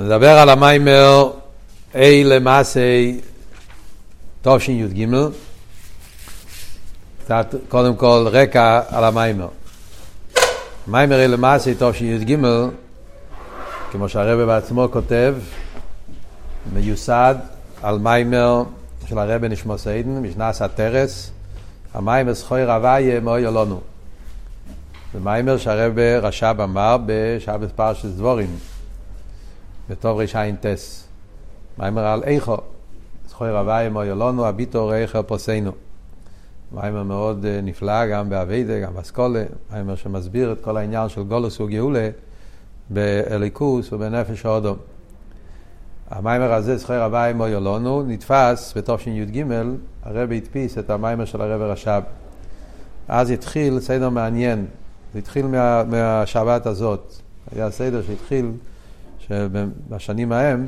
נדבר על המאמר אלה מסעי תשי"ג, קצת קודם כל רקע על המאמר. המאמר אלה מסעי תשי"ג, כמו שהרבי בעצמו כותב, מיוסד על מאמר של הרבי נשמתו עדן, משנת עטר"ת, המאמר זכור הוי' מה היה לנו. זה מאמר שהרבי רש"ב אמר בשבת פרשת דברים. בתרע"ט. מאמר על איכה, זכור הוי' מה היה לנו, הביטה וראה חרפתנו. מאמר מאוד אה, נפלא, גם בעבודה, גם בהשכלה, מאמר שמסביר את כל העניין של גלות וגאולה באלוקות ובנפש האדם. המאמר הזה, זכור הוי' מה היה לנו, נתפס בתשי"ג, הרבי הדפיס את המאמר של הרבי רש"ב. אז התחיל סדר מעניין, זה התחיל מה, מהשבת הזאת. היה סדר שהתחיל שבשנים ההם,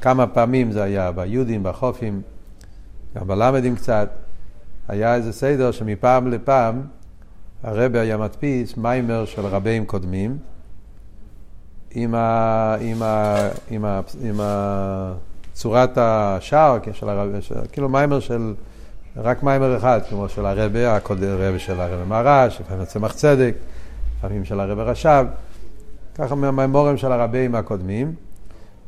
כמה פעמים זה היה, ביהודים, בחופים, גם בלמדים קצת, היה איזה סדר שמפעם לפעם הרבי היה מדפיס מיימר של רבים קודמים עם, ה, עם, ה, עם, ה, עם ה, צורת השער, של הרב, של, כאילו מיימר של, רק מיימר אחד, כמו של הרבי, הרבי של הרבי מרש, לפעמים צמח צדק, לפעמים של הרבי רש"ב. ככה מהמימורים של הרבים הקודמים.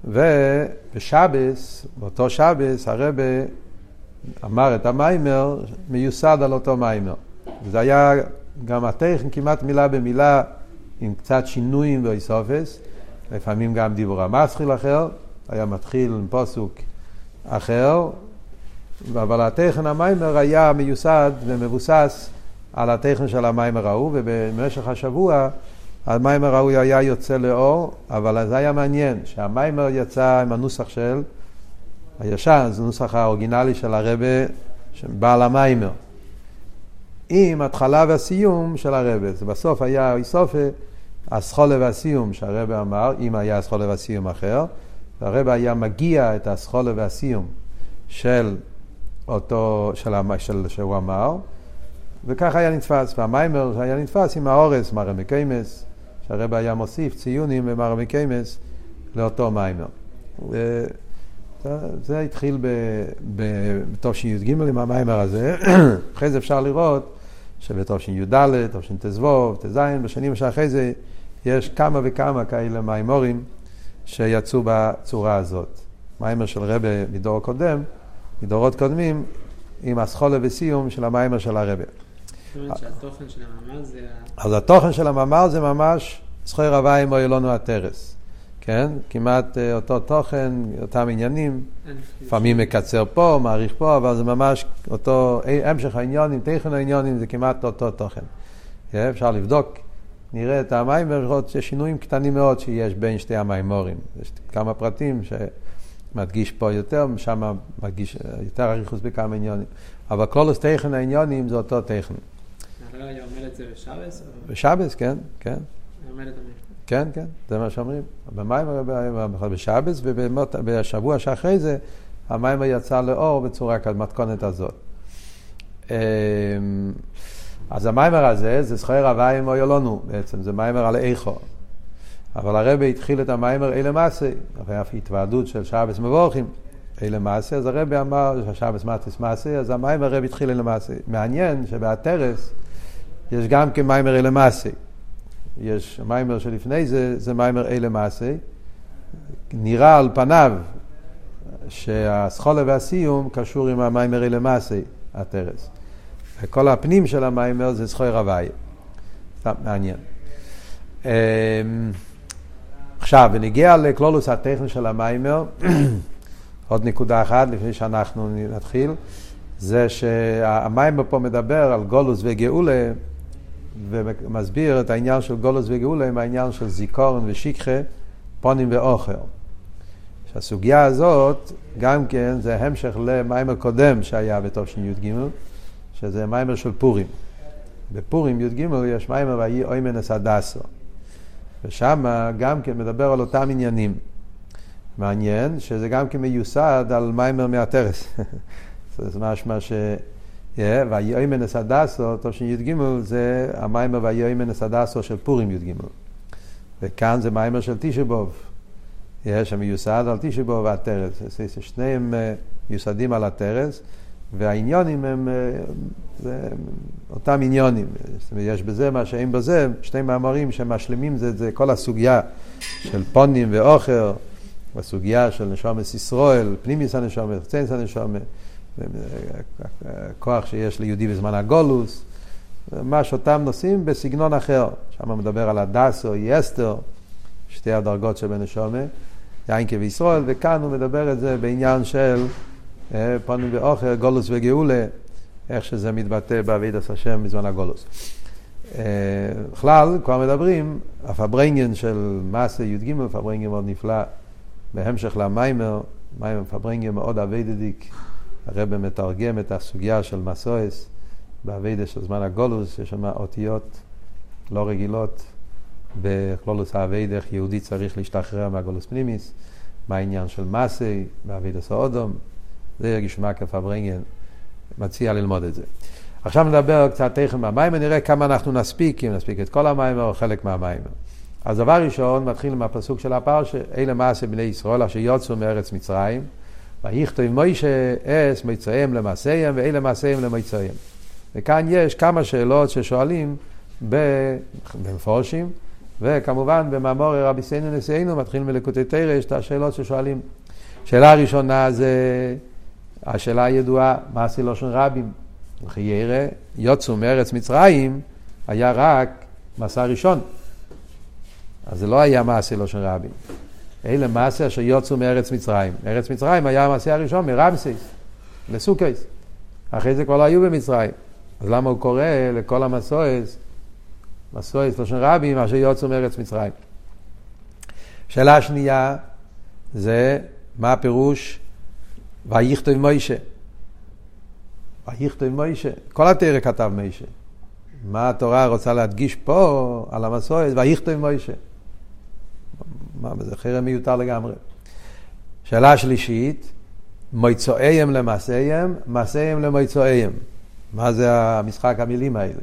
ובשבס, באותו שבס, הרבה אמר את המיימר מיוסד על אותו מיימר. זה היה גם הטכן כמעט מילה במילה עם קצת שינויים באיסופס, לפעמים גם דיבור המסחיל אחר, היה מתחיל עם פוסוק אחר, אבל הטכן המיימר היה מיוסד ומבוסס על הטכן של המיימר ההוא, ובמשך השבוע המיימר ההוא היה יוצא לאור, אבל זה היה מעניין, שהמיימר יצא עם הנוסח של הישן, זה נוסח האורגינלי של הרבה, בעל המיימר. עם התחלה והסיום של הרבה. זה בסוף היה איסופה, התחלה והסיום שהרבי אמר, אם היה התחלה והסיום אחר, והרבי היה מגיע את התחלה והסיום של אותו, של, של, שהוא אמר, וככה היה נתפס. והמאמר היה נתפס עם הערות, מראי מקומות, שהרבי היה מוסיף ציונים במראי מקומות לאותו מאמר. זה התחיל בתשי"ג עם המאמר הזה. אחרי זה אפשר לראות שבתשי"ד, תש"ט"ו, ט"ז, בשנים שאחרי זה יש כמה וכמה כאלה מיימורים שיצאו בצורה הזאת. מיימר של רבה מדור קודם, מדורות קודמים, עם הסחולה וסיום של המיימר של הרבה. שהתוכן של המאמר זה... אז התוכן של המאמר זה ממש זכוי רבה אם אוי לנו התרס. כן? כמעט אה, אותו תוכן, אותם עניינים. לפעמים מקצר פה, מעריך פה, אבל זה ממש אותו המשך העניונים, תכן העניונים, זה כמעט אותו תוכן. כן? אפשר לבדוק, נראה את המים ולראות שינויים קטנים מאוד שיש בין שתי המיימורים. יש כמה פרטים שמדגיש פה יותר, שם מדגיש יותר אריכוס בכמה עניונים. אבל כל תכן העניונים זה אותו תכן. הרב היה אומר את זה בשבס? בשבס, כן, כן. כן, כן, זה מה שאומרים. במים, בשבס, ובשבוע שאחרי זה, המים יצא לאור בצורה כמתכונת הזאת. אמ, אז המיימר הזה זה זכויר הוויים או יולונו בעצם, זה מיימר על איכו. אבל הרבי התחיל את המיימר אלה מעשה, אחרי התוועדות של שבס מבורכים, אלה מעשה, אז הרבי אמר ששבס מטיס מעשה, אז המיימר הרבי התחיל אלה מעשה. מעניין שבהתרס יש גם כמיימר אלה מעשה. יש מיימר שלפני זה, זה מיימר אלה מעשה. נראה על פניו שהסחולה והסיום קשור עם המיימר אלה מעשה, התרס. וכל הפנים של המיימר זה זכוי רבי. סתם מעניין. אמ, עכשיו, ונגיע לכלולוס הטכני של המיימר, עוד נקודה אחת לפני שאנחנו נתחיל, זה שהמיימר פה מדבר על גולוס וגאולה, ומסביר את העניין של גולוס וגאולה עם העניין של זיכורן ושיקחה, פונים ואוכל. שהסוגיה הזאת, גם כן, זה המשך למיימר קודם שהיה בתש"ג, שזה מיימר של פורים. בפורים י"ג יש מיימר ויהי אוימנס הדסו. ושם גם כן מדבר על אותם עניינים. מעניין שזה גם כן מיוסד על מיימר מהטרס. זה משמע ש... ויהי מנס הדסו, תשי"ג זה המיימר ויהי מנס הדסו של פורים י"ג. וכאן זה מיימר של תשבוב. יש שמיוסד על תשבו והטרס. שניהם אה, מיוסדים על הטרס, והעניונים הם, אה, זה, אותם עניונים. יש בזה מה שאין בזה, שני מאמרים שמשלימים זה, זה כל הסוגיה של פונים ואוכר, הסוגיה של נשומת ישראל, פנימיס הנשומת, חצייס הנשומת, הכוח שיש ליהודי בזמן הגולוס, ממש אותם נושאים בסגנון אחר. שם מדבר על הדסה, אסתר, שתי הדרגות של הנשמה, יעקב וישראל, וכאן הוא מדבר את זה בעניין של אה, פנים ואחור, גלות וגאולה, איך שזה מתבטא בעבודת השם בזמן הגלות. אה, בכלל, כבר מדברים, הפברנגן של מסה י"ג, פברנגן מאוד נפלא, בהמשך למאמר, מאמר פארברענגען מאוד עבודה'דיק, הרב מתרגם את הסוגיה של מסויס באביידה של זמן הגולוס, יש שם אותיות לא רגילות בכלולוס האביידה, איך יהודי צריך להשתחרר מהגולוס פנימיס, מה העניין של מסי, באביידה סאודום, זה ירגיש מה כפברנגן, מציע ללמוד את זה. עכשיו נדבר קצת תכן מהמים ונראה כמה אנחנו נספיק, אם נספיק את כל המים או חלק מהמים. אז דבר ראשון, מתחיל מהפסוק של הפרשה, אלה מעשה בני ישראל אשר יוצאו מארץ מצרים, ויכתוב מוישה אס מיצאיהם למעשיהם ואלה מעשיהם למיצאיהם. וכאן יש כמה שאלות ששואלים במפורשים, וכמובן במאמור רבי סיינו נשיאנו מתחיל מלקוטי תרא, יש את השאלות ששואלים. שאלה ראשונה זה השאלה הידועה, מה עשי לושן רבים? חיירה, יוצאו מארץ מצרים, היה רק מסע ראשון. אז זה לא היה מעשה לושן רבים. אלה מעשה אשר יוצאו מארץ מצרים. ארץ מצרים היה המעשה הראשון מרמסס לסוכייס. אחרי זה כבר לא היו במצרים. אז למה הוא קורא לכל המסועס, מסועס לשון רבים, אשר יוצאו מארץ מצרים? שאלה שנייה זה מה הפירוש ויכתוב מוישה. ויכתוב מוישה. כל התרא כתב מוישה. מה התורה רוצה להדגיש פה על המסועס? ויכתוב מוישה. מה, זה חרם מיותר לגמרי. שאלה שלישית, מויצואיהם למעשיהם, מעשיהם למויצואיהם. מה זה המשחק המילים האלה?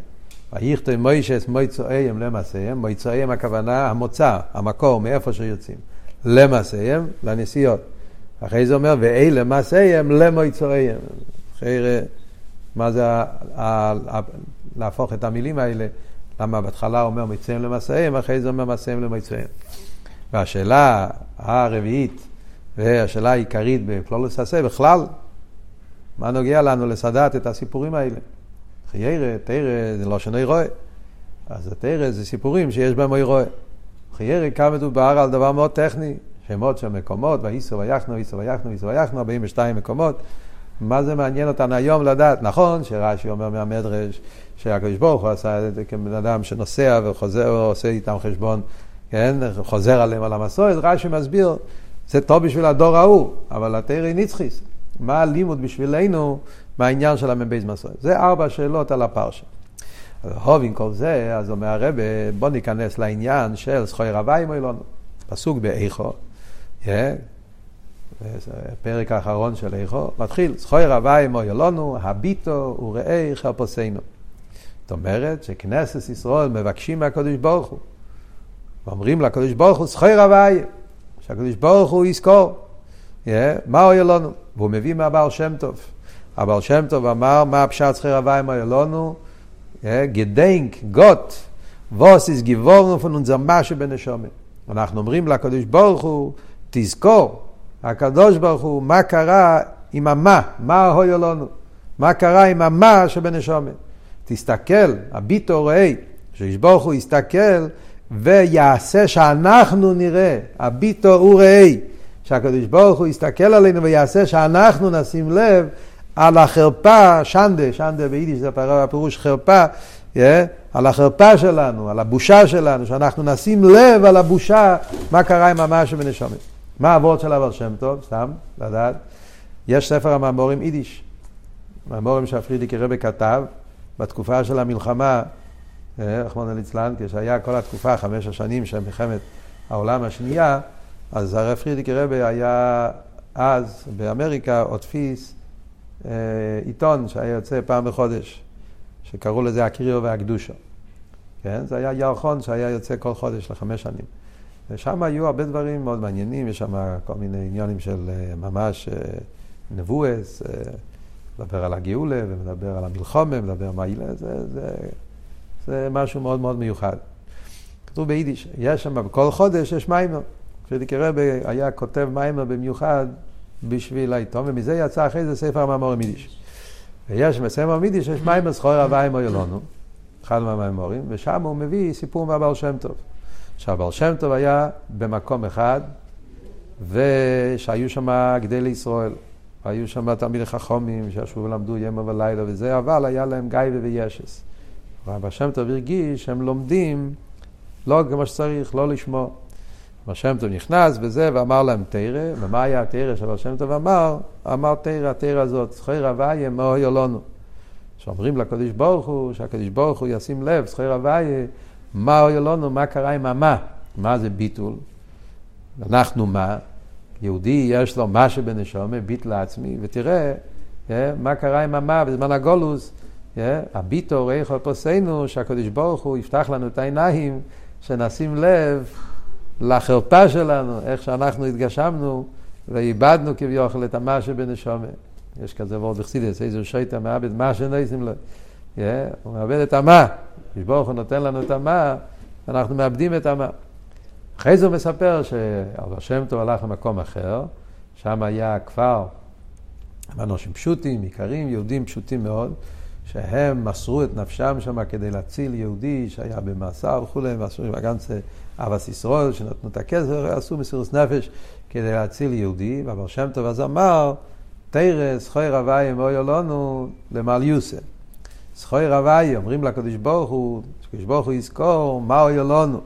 ויכתוב מוישס מויצואיהם למעשיהם, מויצואיהם הכוונה המוצא, המקור, מאיפה שיוצאים. למעשיהם, לנסיעות. אחרי זה אומר, ואלה מעשיהם למויצואיהם. אחרי, מה זה להפוך את המילים האלה? למה בהתחלה אומר מויצואיהם למעשיהם, אחרי זה אומר מעשיהם למויצואיהם. והשאלה הרביעית, והשאלה העיקרית בפלולוס עשה בכלל, מה נוגע לנו לסדעת את הסיפורים האלה? חיירה, תרא, זה לא שני רואה. אז התרא זה סיפורים שיש בהם אוי רואה. חיירה, כאן מדובר על דבר מאוד טכני, שמות של מקומות, ואיסו ויחנו, איסו ויחנו, איסו ויחנו, 42 מקומות. מה זה מעניין אותנו היום לדעת? נכון שרש"י אומר מהמדרש שהקדוש ברוך הוא עשה את זה כבן אדם שנוסע וחוזר ועושה איתם חשבון, כן? חוזר עליהם על המסורת, רש"י מסביר, זה טוב בשביל הדור ההוא, אבל התרא נצחיס. מה הלימוד בשבילנו מהעניין של המ"ב מסורת? זה ארבע שאלות על הפרשה. הוב עם כל זה, אז אומר הרב, בוא ניכנס לעניין של זכוי רבי מוילון. פסוק באיכו, פרק האחרון של איכו, מתחיל, זכוי רבי מוילונו, הביטו וראה חרפוסינו. זאת אומרת שכנסת ישראל מבקשים מהקדוש ברוך הוא, ואומרים לקדוש ברוך הוא, זכוי רבי, שהקדוש ברוך הוא יזכור. Yeah, מה אוי לנו? והוא מביא מהבעל שם טוב. הבעל שם טוב אמר, מה הפשט זכיר הוואי מה לנו? גדנק, גוט, ווס איז גיבורנו unser משהו בנשומת. אנחנו אומרים לקדוש ברוך הוא, תזכור, הקדוש ברוך הוא, מה קרה עם המה, מה הוי לנו? מה קרה עם המה שבנשומת? תסתכל, הביטו ראי, שיש ברוך הוא יסתכל ויעשה שאנחנו נראה, הביטו וראי. שהקדוש ברוך הוא יסתכל עלינו ויעשה שאנחנו נשים לב על החרפה, שנדה, שנדה ביידיש זה הפירוש חרפה, yeah, על החרפה שלנו, על הבושה שלנו, שאנחנו נשים לב על הבושה, מה קרה עם המשהו בנשומת. מה הוורד של אבל שם טוב, סתם, לדעת. יש ספר המאמורים יידיש, מאמורים שהפרידיקי רבי כתב, בתקופה של המלחמה, רחמנא ליצלן, כשהיה כל התקופה, חמש השנים של מלחמת העולם השנייה, אז הרב פרידיקי רבי היה אז באמריקה הדפיס אה, עיתון שהיה יוצא פעם בחודש, שקראו לזה הקריאו והקדושו. כן? זה היה ירחון שהיה יוצא כל חודש לחמש שנים. ושם היו הרבה דברים מאוד מעניינים, יש שם כל מיני עניינים של אה, ממש אה, נבואס, אה, מדבר על הגאולה ומדבר על המלחומה, מדבר מה ילה, זה, זה, זה משהו מאוד מאוד מיוחד. כתוב ביידיש, יש שם, בכל חודש יש מיימר. כשדיקי רבי היה כותב מיימר במיוחד בשביל העיתון, ומזה יצא אחרי זה ספר המאמורים יידיש. ויש בספר מיידיש, יש מיימר זכור הוויים או ילונו, אחד מהמאמורים, ושם הוא מביא סיפור מהבעל שם טוב. שהבעל שם טוב היה במקום אחד, ושהיו שם גדלי ישראל. היו שם תלמידי חכומים שישבו ולמדו ימה ולילה וזה, אבל היה להם גייבה וישס. והבעל שם טוב הרגיש שהם לומדים לא כמו שצריך, לא לשמור. הבעל שם טוב נכנס בזה ואמר להם תרא, ומה היה התרא שהבעל שם טוב אמר? אמר תרא, התרא הזאת, זכוי רוויה מאוהר לנו. שאומרים לקדוש ברוך הוא, שהקדוש ברוך הוא ישים לב, זכוי רוויה, מה אוהר לנו, מה קרה עם המה? מה זה ביטול? אנחנו מה? יהודי יש לו מה שבנשומה, ביט לעצמי, ותראה yeah, מה קרה עם המה בזמן הגולוס, הביטו ריחו פוסנו, שהקדוש ברוך הוא יפתח לנו את העיניים, שנשים לב לחרפה שלנו, איך שאנחנו התגשמנו ואיבדנו כביכול את המה שבנשומה. יש כזה וורד בחסידס, איזה שויטה מאבד מה שנעשים לו. Yeah, הוא מאבד את המה. הקדוש ברוך הוא נותן לנו את המה, אנחנו מאבדים את המה. אחרי זה הוא מספר שאבא שם טוב הלך למקום אחר, שם היה כפר אנשים פשוטים, איכרים, יהודים פשוטים מאוד, שהם מסרו את נפשם שם כדי להציל יהודי שהיה במאסר וכולי, הם עשו עם הגנצה אבס ישראל, שנתנו את הכסף, עשו מסירות נפש כדי להציל יהודי, ואבר שם טוב אז אמר, תרס, חוי רבי אמוי אלונו למעל יוסף. זכוי רבי, אומרים לקדוש ברוך הוא, שקדוש ברוך הוא יזכור מה אוי אלונו.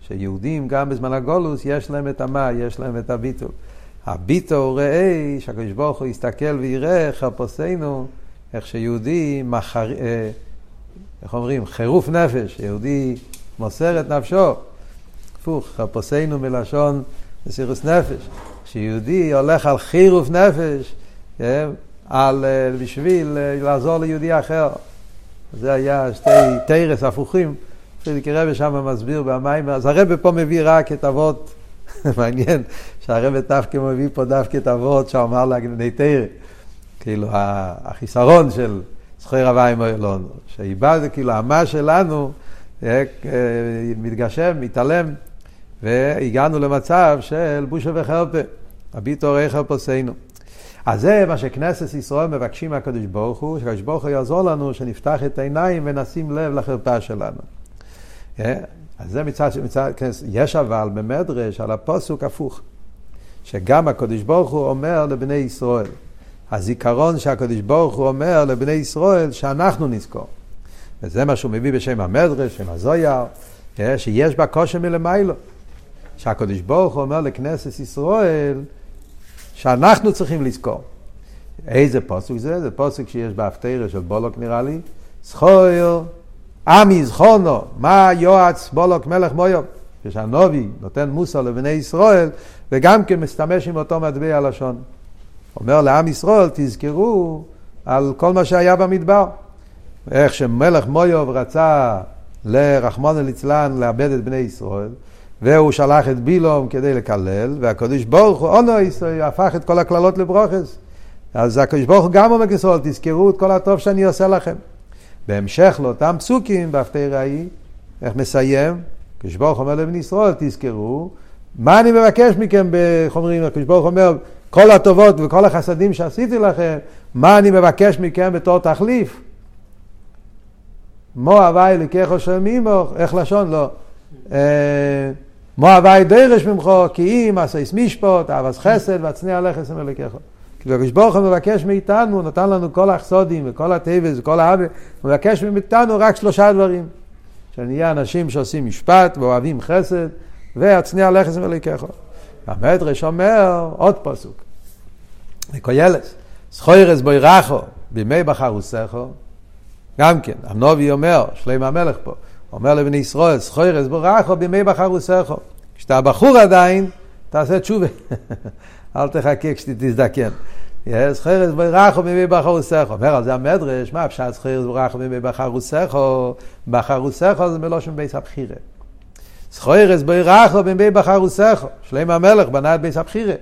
שיהודים גם בזמן הגולוס יש להם את המה, יש להם את הביטול. הביטול ראה שהקדוש ברוך הוא יסתכל ויראה חרפוסינו, איך שיהודי מחר... אה, איך אומרים? חירוף נפש, יהודי מוסר את נפשו. הפוך, חרפוסינו מלשון מסירוס נפש. שיהודי הולך על חירוף נפש, אה, על, אה, בשביל לעזור ליהודי אחר. זה היה שתי תרס הפוכים. פרידיקי רבי שם מסביר במים, אז הרבי פה מביא רק את אבות, מעניין שהרבי דווקא מביא פה דווקא את אבות שאמר להגנני תרא, כאילו החיסרון של זכוי רביים אוילון, שאיבד, כאילו המה שלנו אה, אה, מתגשם, מתעלם, והגענו למצב של בושה וחרפה, הביטו רי חרפוסינו. אז זה מה שכנסת ישראל מבקשים מהקדוש ברוך הוא, שהקדוש ברוך הוא יעזור לנו, שנפתח את העיניים ונשים לב לחרפה שלנו. אה? אז זה מצד, מצד, כן, יש אבל במדרש על הפוסוק הפוך, שגם הקדוש ברוך הוא אומר לבני ישראל, הזיכרון שהקדוש ברוך הוא אומר לבני ישראל שאנחנו נזכור. וזה מה שהוא מביא בשם המדרש, שם הזויר, אה? שיש בה קושי מלמיילו. שהקדוש ברוך הוא אומר לכנסת ישראל שאנחנו צריכים לזכור. איזה פוסק זה? זה פוסק שיש בהפטרה של בולוק נראה לי. זכויר עם יזכונו, מה יועץ בולוק מלך מויוב, כשהנובי נותן מוסר לבני ישראל, וגם כן מסתמש עם אותו מטבע לשון. אומר לעם ישראל, תזכרו על כל מה שהיה במדבר. איך שמלך מויוב רצה לרחמון ליצלן לאבד את בני ישראל, והוא שלח את בילום כדי לקלל, והקדוש ברוך הוא, אונו ישראל, הפך את כל הקללות לברוכס. אז הקדוש ברוך הוא גם אומר כסול, תזכרו את כל הטוב שאני עושה לכם. בהמשך לאותם פסוקים בהפטרה ההיא, איך מסיים? כשברוך אומר לבני ישראל, תזכרו, מה אני מבקש מכם, איך אומרים, כשברוך אומר, כל הטובות וכל החסדים שעשיתי לכם, מה אני מבקש מכם בתור תחליף? מו הווי לקחו של מימוך, איך לשון? לא. אה, מו הווי דרש ממך, כי אם עשייס משפוט, אהבס חסד, והצניע לכס מלקחו. הקדוש ברוך הוא מבקש מאיתנו, נתן לנו כל החסודים וכל הטבעס וכל האבה, הוא מבקש מאיתנו רק שלושה דברים. שנהיה אנשים שעושים משפט ואוהבים חסד, והצניע לכס ולקחו. המדרש אומר עוד פסוק, לקוילס, זכוירס בוי רחו, בימי בחרוסךו, גם כן, הנובי אומר, שלם המלך פה, אומר לבני ישראל, זכוירס בוי רחו בימי בחרוסךו. כשאתה בחור עדיין, תעשה תשובה. אל תחכה כשתזדקן. זכירס ברחו ממי בחרוסךו. אומר על זה המדרש, מה אפשר זכירס ברחו ממי בחרוסךו? בחרוסךו זה מלושן בייס הבחירה. רחו בן בי בחרוסךו. שלם המלך בנה את ביס הבחירה.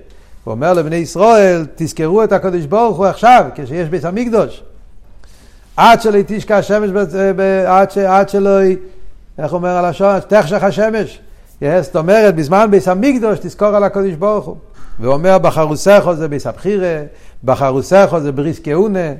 הוא אומר לבני ישראל, תזכרו את הקדוש ברוך הוא עכשיו, כשיש ביס המקדוש. עד שלא תשקע השמש, עד, ש, עד שלא, איך אומר הלשון? תחשך השמש. זאת אומרת, בזמן ביס המקדוש תזכור על הקדוש ברוך הוא. והוא אומר, בחרוסךו זה ביס הבחירה, בחרוסךו זה בריס כהונה,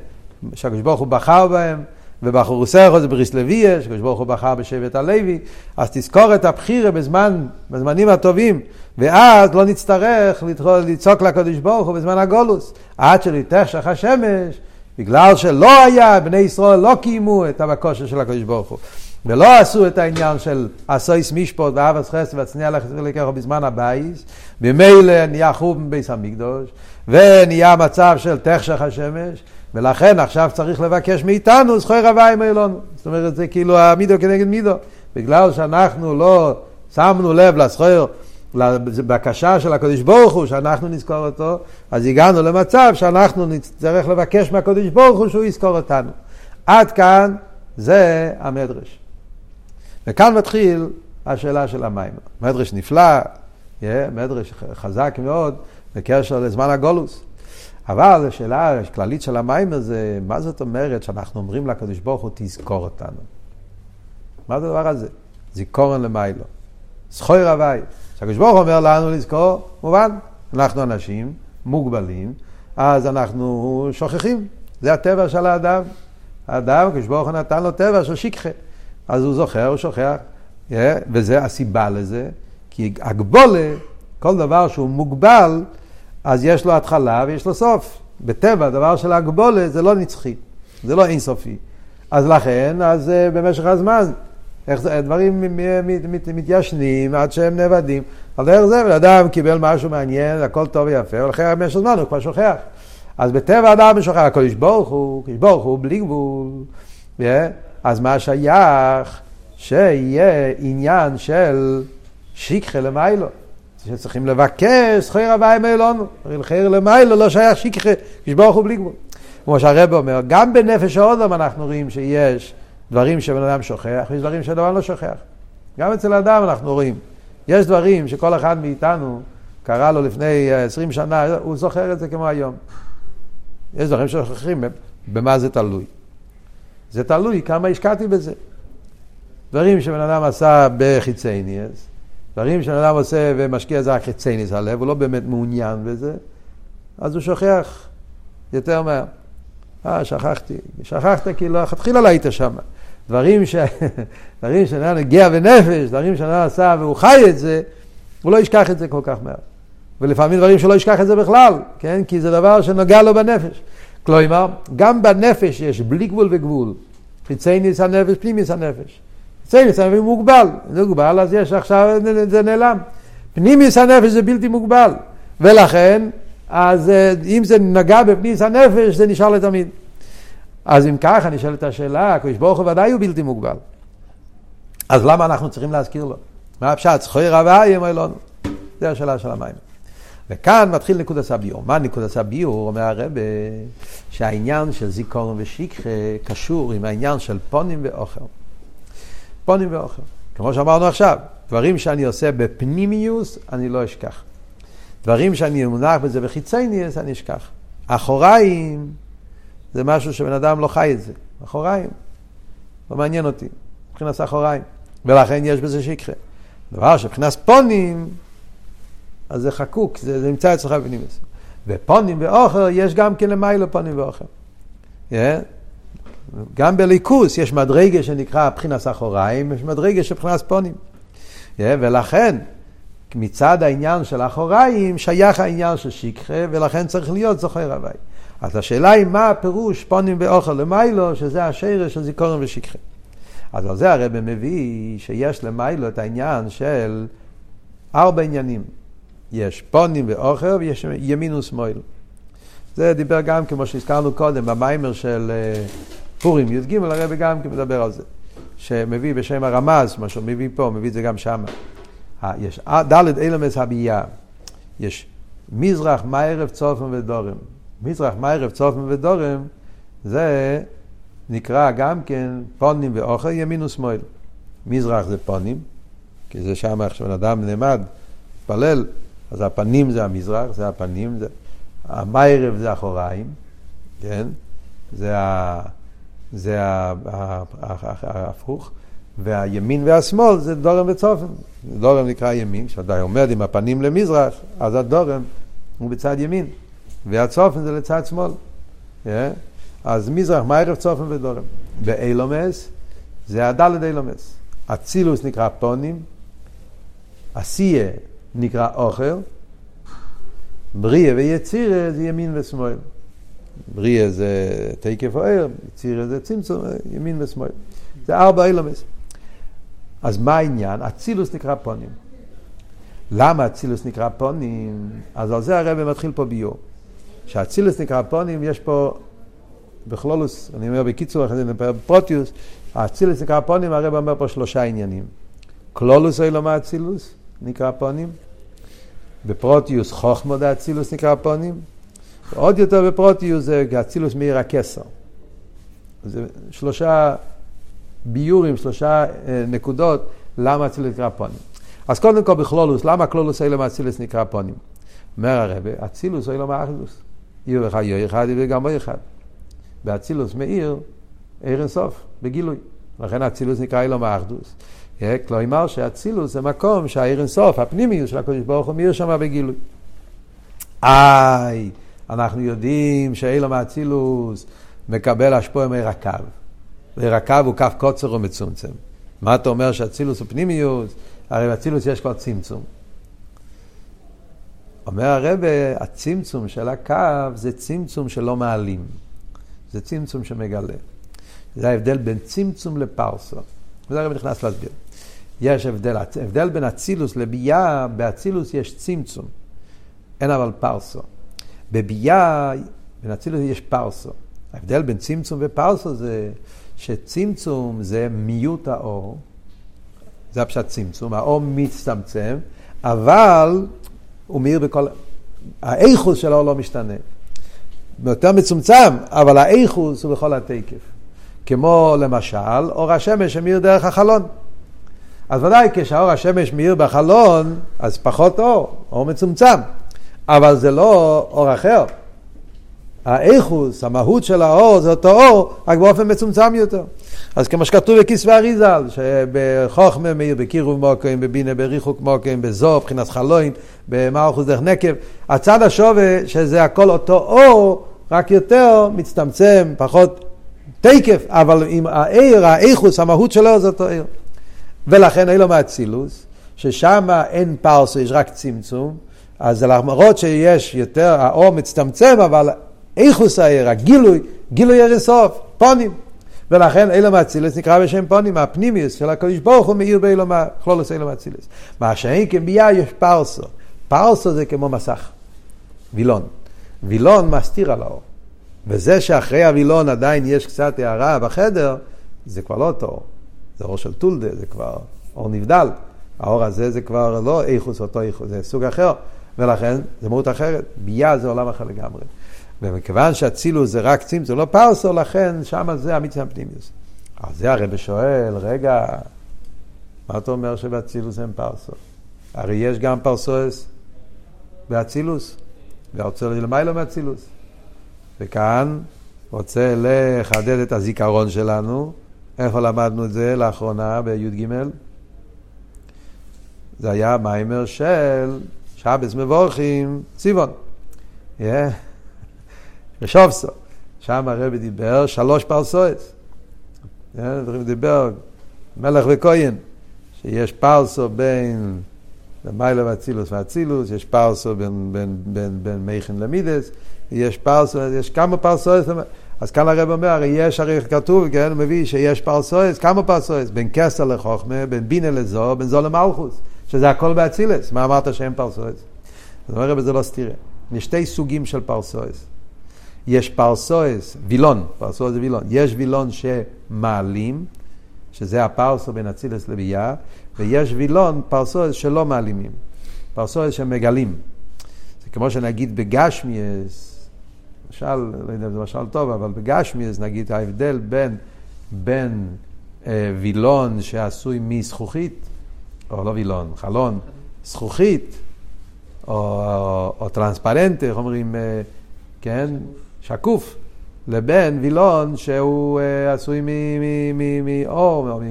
שהקדוש ברוך הוא בחר בהם. ובחורוסךו זה בריס לוויה, שקדוש ברוך הוא בחר בשבט הלוי, אז תזכור את הבחירה בזמן, בזמנים הטובים, ואז לא נצטרך לצעוק לקדוש ברוך הוא בזמן הגולוס, עד שליתך השמש, בגלל שלא היה, בני ישראל לא קיימו את הבקשה של הקדוש ברוך הוא. ולא עשו את העניין של עשות משפט ואהבת חסד והצנע לכת בזמן הבית, ממילא נהיה חורבן בית המקדש, ונהיה מצב של תחשך השמש, ולכן עכשיו צריך לבקש מאיתנו זכור ה' מה היה לנו. זאת אומרת, זה כאילו המידה כנגד מידה. בגלל שאנחנו לא שמנו לב לזכור, לבקשה של הקדוש ברוך הוא, שאנחנו נזכור אותו, אז הגענו למצב שאנחנו נצטרך לבקש מהקדוש ברוך הוא שהוא יזכור אותנו. עד כאן זה המדרש. וכאן מתחיל השאלה של המים. מדרש נפלא, yeah, מדרש חזק מאוד בקשר לזמן הגולוס. אבל השאלה הכללית של המים הזה, מה זאת אומרת שאנחנו אומרים לקדוש ברוך הוא תזכור אותנו? מה זה הדבר הזה? זיכורן למיילו. זכוי רבי. כשהקדוש ברוך אומר לנו לזכור, מובן, אנחנו אנשים מוגבלים, אז אנחנו שוכחים. זה הטבע של האדם. האדם, הקדוש ברוך הוא נתן לו טבע של שכחה. אז הוא זוכר, הוא שוכח. Yeah, וזה הסיבה לזה, כי הגבולה, כל דבר שהוא מוגבל, אז יש לו התחלה ויש לו סוף. בטבע, הדבר של הגבולה זה לא נצחי, זה לא אינסופי. אז לכן, אז uh, במשך הזמן, דברים מת, מת, מתיישנים עד שהם נאבדים. על דרך זה, ואדם קיבל משהו מעניין, הכל טוב ויפה, ולכן במשך הזמן הוא כבר שוכח. אז בטבע אדם שוכח, הקדוש ברוך הוא, ברוך הוא בלי גבול. אז מה שייך? שיהיה עניין של שיקחה למיילו. שצריכים לבקש זכיר הוואי מאלונו. חיר למיילו לא שייך שיקחה, כשברוך הוא בלי גבול. כמו שהרב אומר, גם בנפש האודם אנחנו רואים שיש דברים שבן אדם שוכח, ויש דברים שבן אדם לא שוכח. גם אצל האדם אנחנו רואים. יש דברים שכל אחד מאיתנו קרה לו לפני עשרים שנה, הוא זוכר את זה כמו היום. יש דברים ששוכחים, במה זה תלוי? זה תלוי כמה השקעתי בזה. דברים שבן אדם עשה בחיצי ניאס, דברים שבן אדם עושה ומשקיע זה רק חיצייניס הלב, הוא לא באמת מעוניין בזה, אז הוא שוכח יותר מהר. אה, שכחתי. שכחת כי לא, לכתחילה לא היית שם. דברים, ש... דברים שאדם הגיע בנפש, דברים שאדם עשה והוא חי את זה, הוא לא ישכח את זה כל כך מהר. ולפעמים דברים שלא ישכח את זה בכלל, כן? כי זה דבר שנוגע לו בנפש. כלומר, גם בנפש יש בלי גבול וגבול. חיצייניס הנפש, פנימיס הנפש. חיצייניס הנפש מוגבל, מוגבל אז יש עכשיו, זה נעלם. פנימיס הנפש זה בלתי מוגבל, ולכן, אז אה, אם זה נגע בפנימיס הנפש, זה נשאר לתמיד. אז אם ככה נשאלת השאלה, הקדוש ברוך הוא ודאי הוא בלתי מוגבל. אז למה אנחנו צריכים להזכיר לו? מה הפשט? זכוי רבה יאמר לנו. זו השאלה של המים. וכאן מתחיל נקודת הביור. מה נקודת הביור? אומר הרבה שהעניין של זיכרון ושיקחה קשור עם העניין של פונים ואוכל. פונים ואוכל. כמו שאמרנו עכשיו, דברים שאני עושה בפנימיוס, אני לא אשכח. דברים שאני מונח בזה בחיצייניוס, אני אשכח. אחוריים זה משהו שבן אדם לא חי את זה. אחוריים. לא מעניין אותי. מבחינת אחוריים. ולכן יש בזה שיקחה. דבר שמבחינת פונים, אז זה חקוק, זה, זה נמצא אצלך בפנימיוס. ופונים ואוכל, יש גם כן למיילו פונים ואוכל. Yeah. גם בליכוס יש מדרגה שנקרא בחינס אחוריים, יש מדרגה של בחינס פונים. Yeah, ולכן, מצד העניין של אחוריים, שייך העניין של שכחה, ולכן צריך להיות זוכר הווי. אז השאלה היא מה הפירוש פונים ואוכל למיילו, שזה השרש של זיכרון ושכחה. אז על זה הרב מביא שיש למיילו את העניין של ארבע עניינים. יש פונים ואוכל ויש ימין ושמאל. זה דיבר גם כמו שהזכרנו קודם במיימר של אה, פורים י"ג, הרב גם כן מדבר על זה. שמביא בשם הרמז, מה שהוא מביא פה, מביא את זה גם שם. יש ד' אילמס הבייה. יש מזרח, מערב, צופן ודורם. מזרח, מערב, צופן ודורם, זה נקרא גם כן פונים ואוכל, ימין ושמאל. מזרח זה פונים, כי זה שם שבן אדם נעמד, מתפלל, אז הפנים זה המזרח, זה הפנים, זה... המיירב זה אחוריים, כן? זה, ה... זה ה... ההפוך, והימין והשמאל זה דורם וצופן. דורם נקרא ימין, כשאתה עומד עם הפנים למזרח, אז הדורם הוא בצד ימין, והצופן זה לצד שמאל. Yeah? אז מזרח, מיירב, צופן ודורם. באילומס זה הדלת אילומס. אצילוס נקרא פונים, עשייה נקרא אוכל, בריאה ויצירה זה ימין ושמאל. בריאה זה תקף אוהר, יצירה זה צמצום, ימין ושמאל. זה ארבע אילומס. אז מה העניין? אצילוס נקרא פונים. למה אצילוס נקרא פונים? אז על זה הרב מתחיל פה ביור. כשאצילוס נקרא פונים, יש פה בכלולוס, אני אומר בקיצור, אחרי זה בפרוטיוס, האצילוס נקרא פונים, הרב אומר פה שלושה עניינים. כלולוס אילומה אצילוס נקרא פונים, בפרוטיוס חוכמו דאצילוס נקרא פונים, ועוד יותר בפרוטיוס זה אצילוס מעיר הכסר. זה שלושה ביורים, שלושה אה, נקודות, למה אצילוס נקרא פונים. אז קודם כל בכלולוס, למה כלולוס אילומה אצילוס נקרא פונים? אומר הרב, אצילוס אילומה אחדוס. יהיו לך יהיה אחד וגם בו אחד. באצילוס מאיר עיר אינסוף, בגילוי. לכן אצילוס נקרא אילום האחדוס. כלומר שאצילוס זה מקום שהעיר אינסוף, הפנימיות של הקדוש ברוך הוא מאיר שם בגילוי. איי, אנחנו יודעים שאילום האצילוס מקבל השפוע מעיר הקו. הקו הוא קו קוצר ומצומצם. מה אתה אומר שאצילוס הוא פנימיות? הרי באצילוס יש כבר צמצום. אומר הרב, הצמצום של הקו זה צמצום שלא מעלים. זה צמצום שמגלה. זה ההבדל בין צמצום לפרסו. וזה הרב נכנס להסביר. יש הבדל, הבדל בין אצילוס לביאה, באצילוס יש צמצום, אין אבל פרסו. בביאה, בין אצילוס יש פרסו. ההבדל בין צמצום ופרסו זה שצמצום זה מיעוט האור, זה הפשט צמצום, האור מצטמצם, אבל הוא מאיר בכל... האיכוס של האור לא משתנה. יותר מצומצם, אבל האיכוס הוא בכל התקף. כמו למשל, אור השמש שמאיר דרך החלון. אז ודאי כשהאור השמש מאיר בחלון, אז פחות אור, אור מצומצם. אבל זה לא אור אחר. האיכוס, המהות של האור, זה אותו אור, רק באופן מצומצם יותר. אז כמו שכתוב בכסבי אריזל, שבחוכמה מאיר בקירוב מוקרים, בבינה בריחוק מוקרים, בזו, מבחינת חלוין, במערכוס דרך נקב, הצד השווה, שזה הכל אותו אור, רק יותר מצטמצם, פחות תקף, אבל עם העיר, האיכוס, המהות שלו זה אותו עיר. ולכן אין לו מאצילוס, ששם אין פרסו, יש רק צמצום, אז למרות שיש יותר, האור מצטמצם, אבל איכוס העיר, הגילוי, גילוי אינסוף, פונים. ולכן אילום אצילס נקרא בשם פונים, הפנימיוס של הקדוש ברוך הוא מאיר באילום, כלולוס אילום אצילס. מה שאין כביאה יש פרסו. פרסו זה כמו מסך, וילון. וילון מסתיר על האור. וזה שאחרי הווילון עדיין יש קצת הערה בחדר, זה כבר לא אותו אור. זה אור של טולדה, זה כבר אור נבדל. האור הזה זה כבר לא איכוס אותו איכוס, זה סוג אחר. ולכן זה מהות אחרת. ביה זה עולם אחר לגמרי. ומכיוון שאצילוס זה רק צמצום, זה לא פרסו, לכן שם זה המצווה הפנימיוס. אז זה הרב שואל, רגע, מה אתה אומר שבאצילוס אין פרסו? הרי יש גם פרסואס באצילוס, ורוצה ללמיילה מאצילוס. וכאן רוצה לחדד את הזיכרון שלנו. איפה למדנו את זה לאחרונה בי"ג? זה היה מיימר של שבס מבורכים, ציוון. Yeah. בשובסו. שם הרבי דיבר שלוש פרסויס. Yeah, הרבי דיבר מלך וכהן, שיש פרסו בין מיילה ואצילוס ואצילוס, יש פרסו בין, בין, בין, בין מייכן למידס, יש פרסו, יש כמה פרסויס. אז כאן הרבי אומר, הרי יש, הרי כתוב, כן, הוא מביא שיש פרסאות, כמה פרסאות, בין כתר לחוכמה, בין בינה לז"א, בין ז"א למלכות, שזה הכל באצילות. מה אמרת שאין פרסאות? אז אומר הרבי, זה לא סתירה. יש שתי סוגים של פרסאות. יש פרסאות, וילון, פרסאות זה וילון. יש וילון שמעלים, שזה הפרסא בין אצילות לבי"ע, ויש וילון, פרסאות שלא מעלימים. פרסאות שמגלים. זה כמו שנגיד בגשמיאס, משל, לא יודע אם זה משל טוב, אבל בגשמיאס נגיד ההבדל בין, בין אה, וילון שעשוי מזכוכית או לא וילון, חלון, זכוכית, או, או, או טרנספרנט, איך אומרים, אה, כן, שקוף, לבין וילון שהוא uh, עשוי מאור,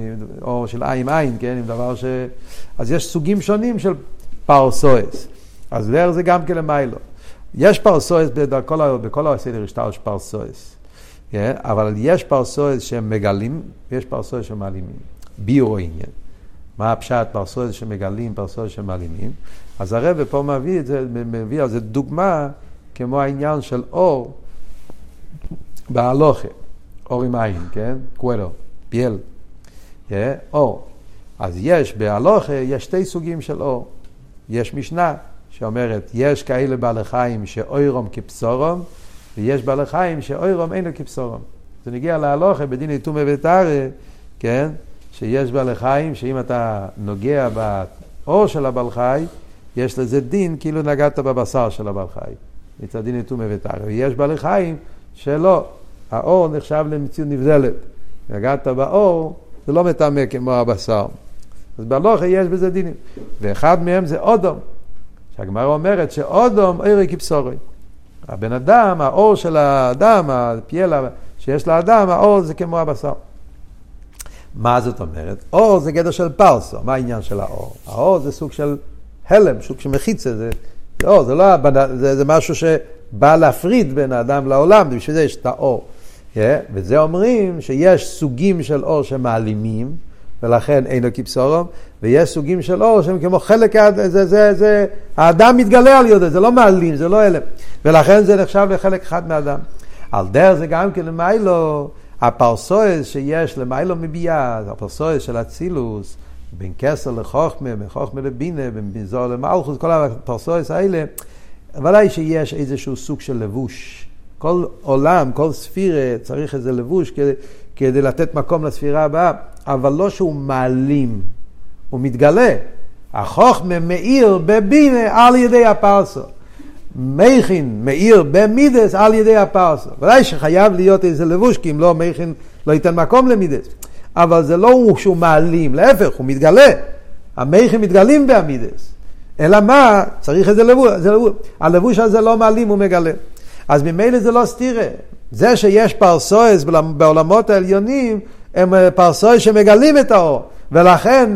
או של עין עין, כן, עם דבר ש... אז יש סוגים שונים של פרסואס. אז דרך זה גם כן למיילו. יש פרסואס בכל, בכל הסדר השטר יש פרסואס. כן? אבל יש פרסואס שהם מגלים, ויש פרסואס שמעלימים. ביור עניין. מה הפשט פרסואס שמגלים, פרסואס שמעלימים. אז הרב פה מביא את זה, מביא על זה דוגמה כמו העניין של אור בהלוכה, אור עם עין, כן? קוולו, פיאל, yeah, אור. אז יש בהלוכה, יש שתי סוגים של אור. יש משנה שאומרת, יש כאלה בעלי חיים שאוירום כבשורום, ויש בעלי חיים שאוירום אינו כבשורום. זה נגיע להלוכה בדין איתומי ותרא, כן? שיש בעלי חיים שאם אתה נוגע באור של הבעל חי, יש לזה דין כאילו נגעת בבשר של הבעל חי. מצד דין איתומי ותרא. ויש בעלי חיים שלא, האור נחשב למציאות נבדלת. נגעת באור, זה לא מטמא כמו הבשר. אז בהלוכה יש בזה דינים. ואחד מהם זה אודום. שהגמרא אומרת שאודום אורי כבשורי. הבן אדם, האור של האדם, הפיאלה שיש לאדם, האור זה כמו הבשר. מה זאת אומרת? אור זה גדר של פרסו, מה העניין של האור? האור זה סוג של הלם, סוג של מחיצה, זה, זה אור, זה לא, זה, זה משהו שבא להפריד בין האדם לעולם, בשביל זה יש את האור. Yeah, וזה אומרים שיש סוגים של אור שמעלימים, ולכן אינו כבשורום, ויש סוגים של אור שהם כמו חלק, זה, זה, זה, זה, האדם מתגלה על יהודה, זה לא מעלים, זה לא הלם, ולכן זה נחשב לחלק אחד מהאדם. על דרך זה גם כן למיילו, הפרסואס שיש למיילו מביאה, הפרסואס של אצילוס, בין כסר לחוכמה, בין חוכמה לבינה, בין בנזור למלכוס, כל הפרסואס האלה, ודאי שיש איזשהו סוג של לבוש. כל עולם, כל ספירה צריך איזה לבוש כדי, כדי לתת מקום לספירה הבאה, אבל לא שהוא מעלים, הוא מתגלה. החוכמה מאיר בבינה על ידי הפרסו. מכין מאיר במידס על ידי הפרסו. ודאי שחייב להיות איזה לבוש, כי אם לא, מכין לא ייתן מקום למידס. אבל זה לא הוא שהוא מעלים, להפך, הוא מתגלה. המכין מתגלים בעמידס. אלא מה? צריך איזה לבוש. לבוש. הלבוש הזה לא מעלים, הוא מגלה. אז ממילא זה לא סתירה. זה שיש פרסואס בעולמות העליונים, הם אה, פרסואס שמגלים את האור, ולכן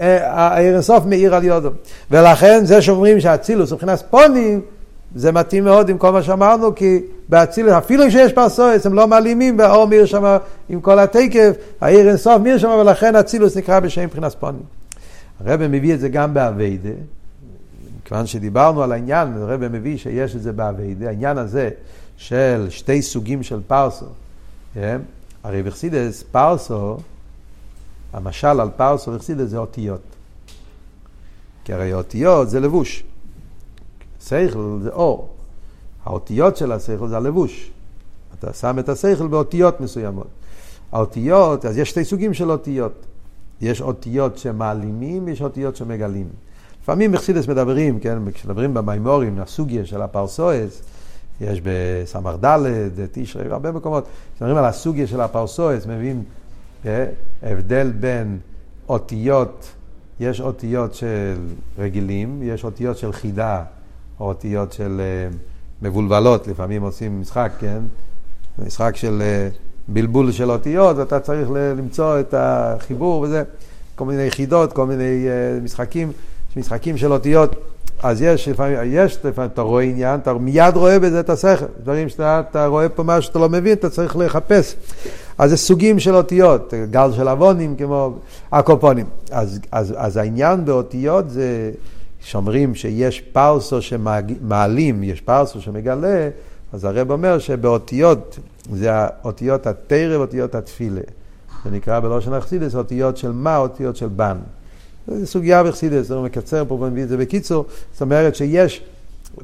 אה, העיר אינסוף מאיר על יודו. ולכן זה שאומרים שהאצילוס מבחינת פונים, זה מתאים מאוד עם כל מה שאמרנו, כי באצילוס, אפילו כשיש פרסואס, הם לא מעלימים, והאור מאיר שם עם כל התקף, העיר אינסוף מאיר שם, ולכן אצילוס נקרא בשם מבחינת פונים. הרב מביא את זה גם באביידה, כיוון שדיברנו על העניין, הרב מביא שיש את זה באביידה, העניין הזה של שתי סוגים של פרסו. כן? הרי בחסידס פרסו, המשל על פרסו בחסידס זה אותיות. כי הרי אותיות זה לבוש. שכל זה אור. האותיות של השכל זה הלבוש. אתה שם את השכל באותיות מסוימות. האותיות, אז יש שתי סוגים של אותיות. יש אותיות שמעלימים, יש אותיות שמגלים. לפעמים בחסידס מדברים, כן, כשמדברים במימורים, הסוגיה של הפרסואס, יש בסמ"ד, תשרי, הרבה מקומות, כשמדברים על הסוגיה של הפרסואס, מבין אה, הבדל בין אותיות, יש אותיות של רגילים, יש אותיות של חידה, או אותיות של אה, מבולבלות, לפעמים עושים משחק, כן? משחק של אה, בלבול של אותיות, ואתה צריך למצוא את החיבור וזה, כל מיני חידות, כל מיני משחקים. יש משחקים של אותיות, אז יש לפעמים, יש לפעמים, אתה רואה עניין, אתה מיד רואה בזה את השכל, דברים שאתה רואה פה משהו שאתה לא מבין, אתה צריך לחפש. אז זה סוגים של אותיות, גל של אבונים כמו הקופונים. אז, אז, אז העניין באותיות זה שאומרים שיש פרסו שמעלים, יש פרסו שמגלה, אז הרב אומר שבאותיות, זה האותיות התרא ואותיות התפילה. זה נקרא בלושן אכסידס אותיות של מה, אותיות של בן. זו סוגיה בחסידס, אני מקצר פה ומביא את זה בקיצור, זאת אומרת שיש,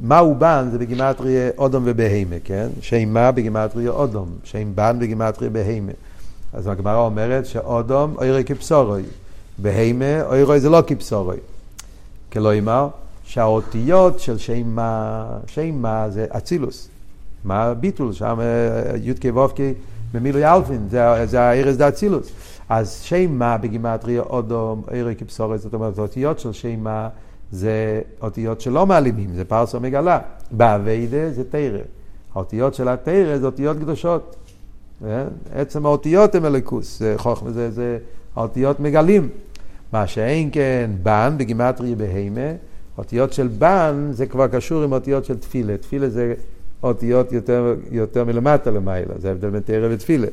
מהו בן זה בגימטריה אודום ובהימה, כן? שם מה בגימטריה אודום, שם בן בגימטריה בהימה. אז הגמרא אומרת שאודום אוירי כבשורוי, בהימה אוירי זה לא כבשורוי. כלומר, שהאותיות של שם מה, שם מה זה אצילוס. מה ביטול, שם י"ק ו"ק במילוי אלפין, זה הארז דה אצילוס. אז שימה בגימטריה אודום, עירי כבשורת, זאת אומרת, האותיות של שימה זה אותיות שלא מעלימים, זה פרסו מגלה. באביידה זה תרא. האותיות של התרא זה אותיות קדושות. אה? עצם האותיות הם אלוקוס, זה חוכמה, זה, זה האותיות מגלים. מה שאין כן בן בגימטריה בהימה, אותיות של בן זה כבר קשור עם אותיות של תפילה. תפילה זה אותיות יותר, יותר מלמטה למעלה, זה ההבדל בין תרא ותפילה.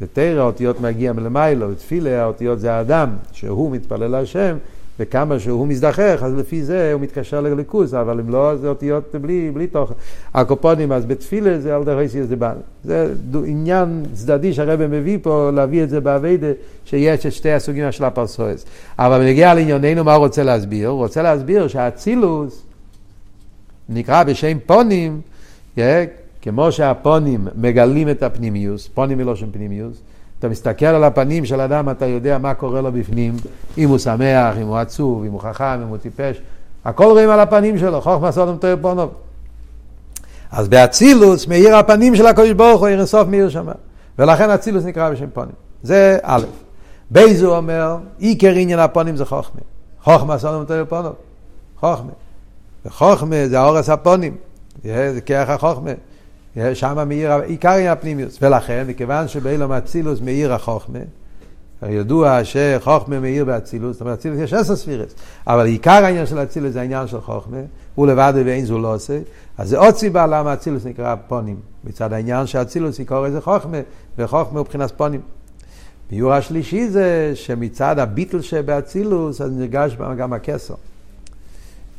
בתרא האותיות מגיע מלמעלה, בתפילה האותיות זה האדם, שהוא מתפלל להשם, וכמה שהוא מזדחך, אז לפי זה הוא מתקשר לליכוז, אבל אם לא, זה אותיות בלי, בלי תוכן. הקופונים, אז בתפילה זה על דרך אייסי זה בא. זה עניין צדדי שהרבא מביא פה, להביא את זה באביידה, שיש את שתי הסוגים של הפרסואס. אבל בנגיע לענייננו, מה הוא רוצה להסביר? הוא רוצה להסביר שהאצילוס נקרא בשם פונים, yeah, כמו שהפונים מגלים את הפנימיוס, פונים מלושן פנימיוס, אתה מסתכל על הפנים של אדם, אתה יודע מה קורה לו בפנים, אם הוא שמח, אם הוא עצוב, אם הוא חכם, אם הוא טיפש, הכל רואים על הפנים שלו, חכמת אדם תאיר פניו. אז באצילות מאיר הפנים של הקדוש ברוך הוא, אור אינסוף מאיר שמה. ולכן אצילות נקרא בשם פנים. זה א'. ב' הוא אומר, עיקר עניין הפנים זה חוכמה. חכמת אדם תאיר פניו. חוכמה. וחוכמה זה הארת הפנים. זה כרך החוכמה. שם מאיר, עיקר עניין הפנימיות. ולכן, מכיוון שבעולם אצילות מאיר החוכמה, ידוע שחוכמה מאיר באצילות, זאת אומרת, אצילות יש עשר ספירות, אבל עיקר העניין של אצילוס זה העניין של חוכמה, הוא לבד ואין זו לא עושה, אז זה עוד סיבה למה אצילוס נקרא פונים, מצד העניין שאצילוס יקרא איזה חוכמה, וחוכמה הוא מבחינת פונים. ביור השלישי זה שמצד הביטל שבאצילוס, אז נרגש גם הכסר.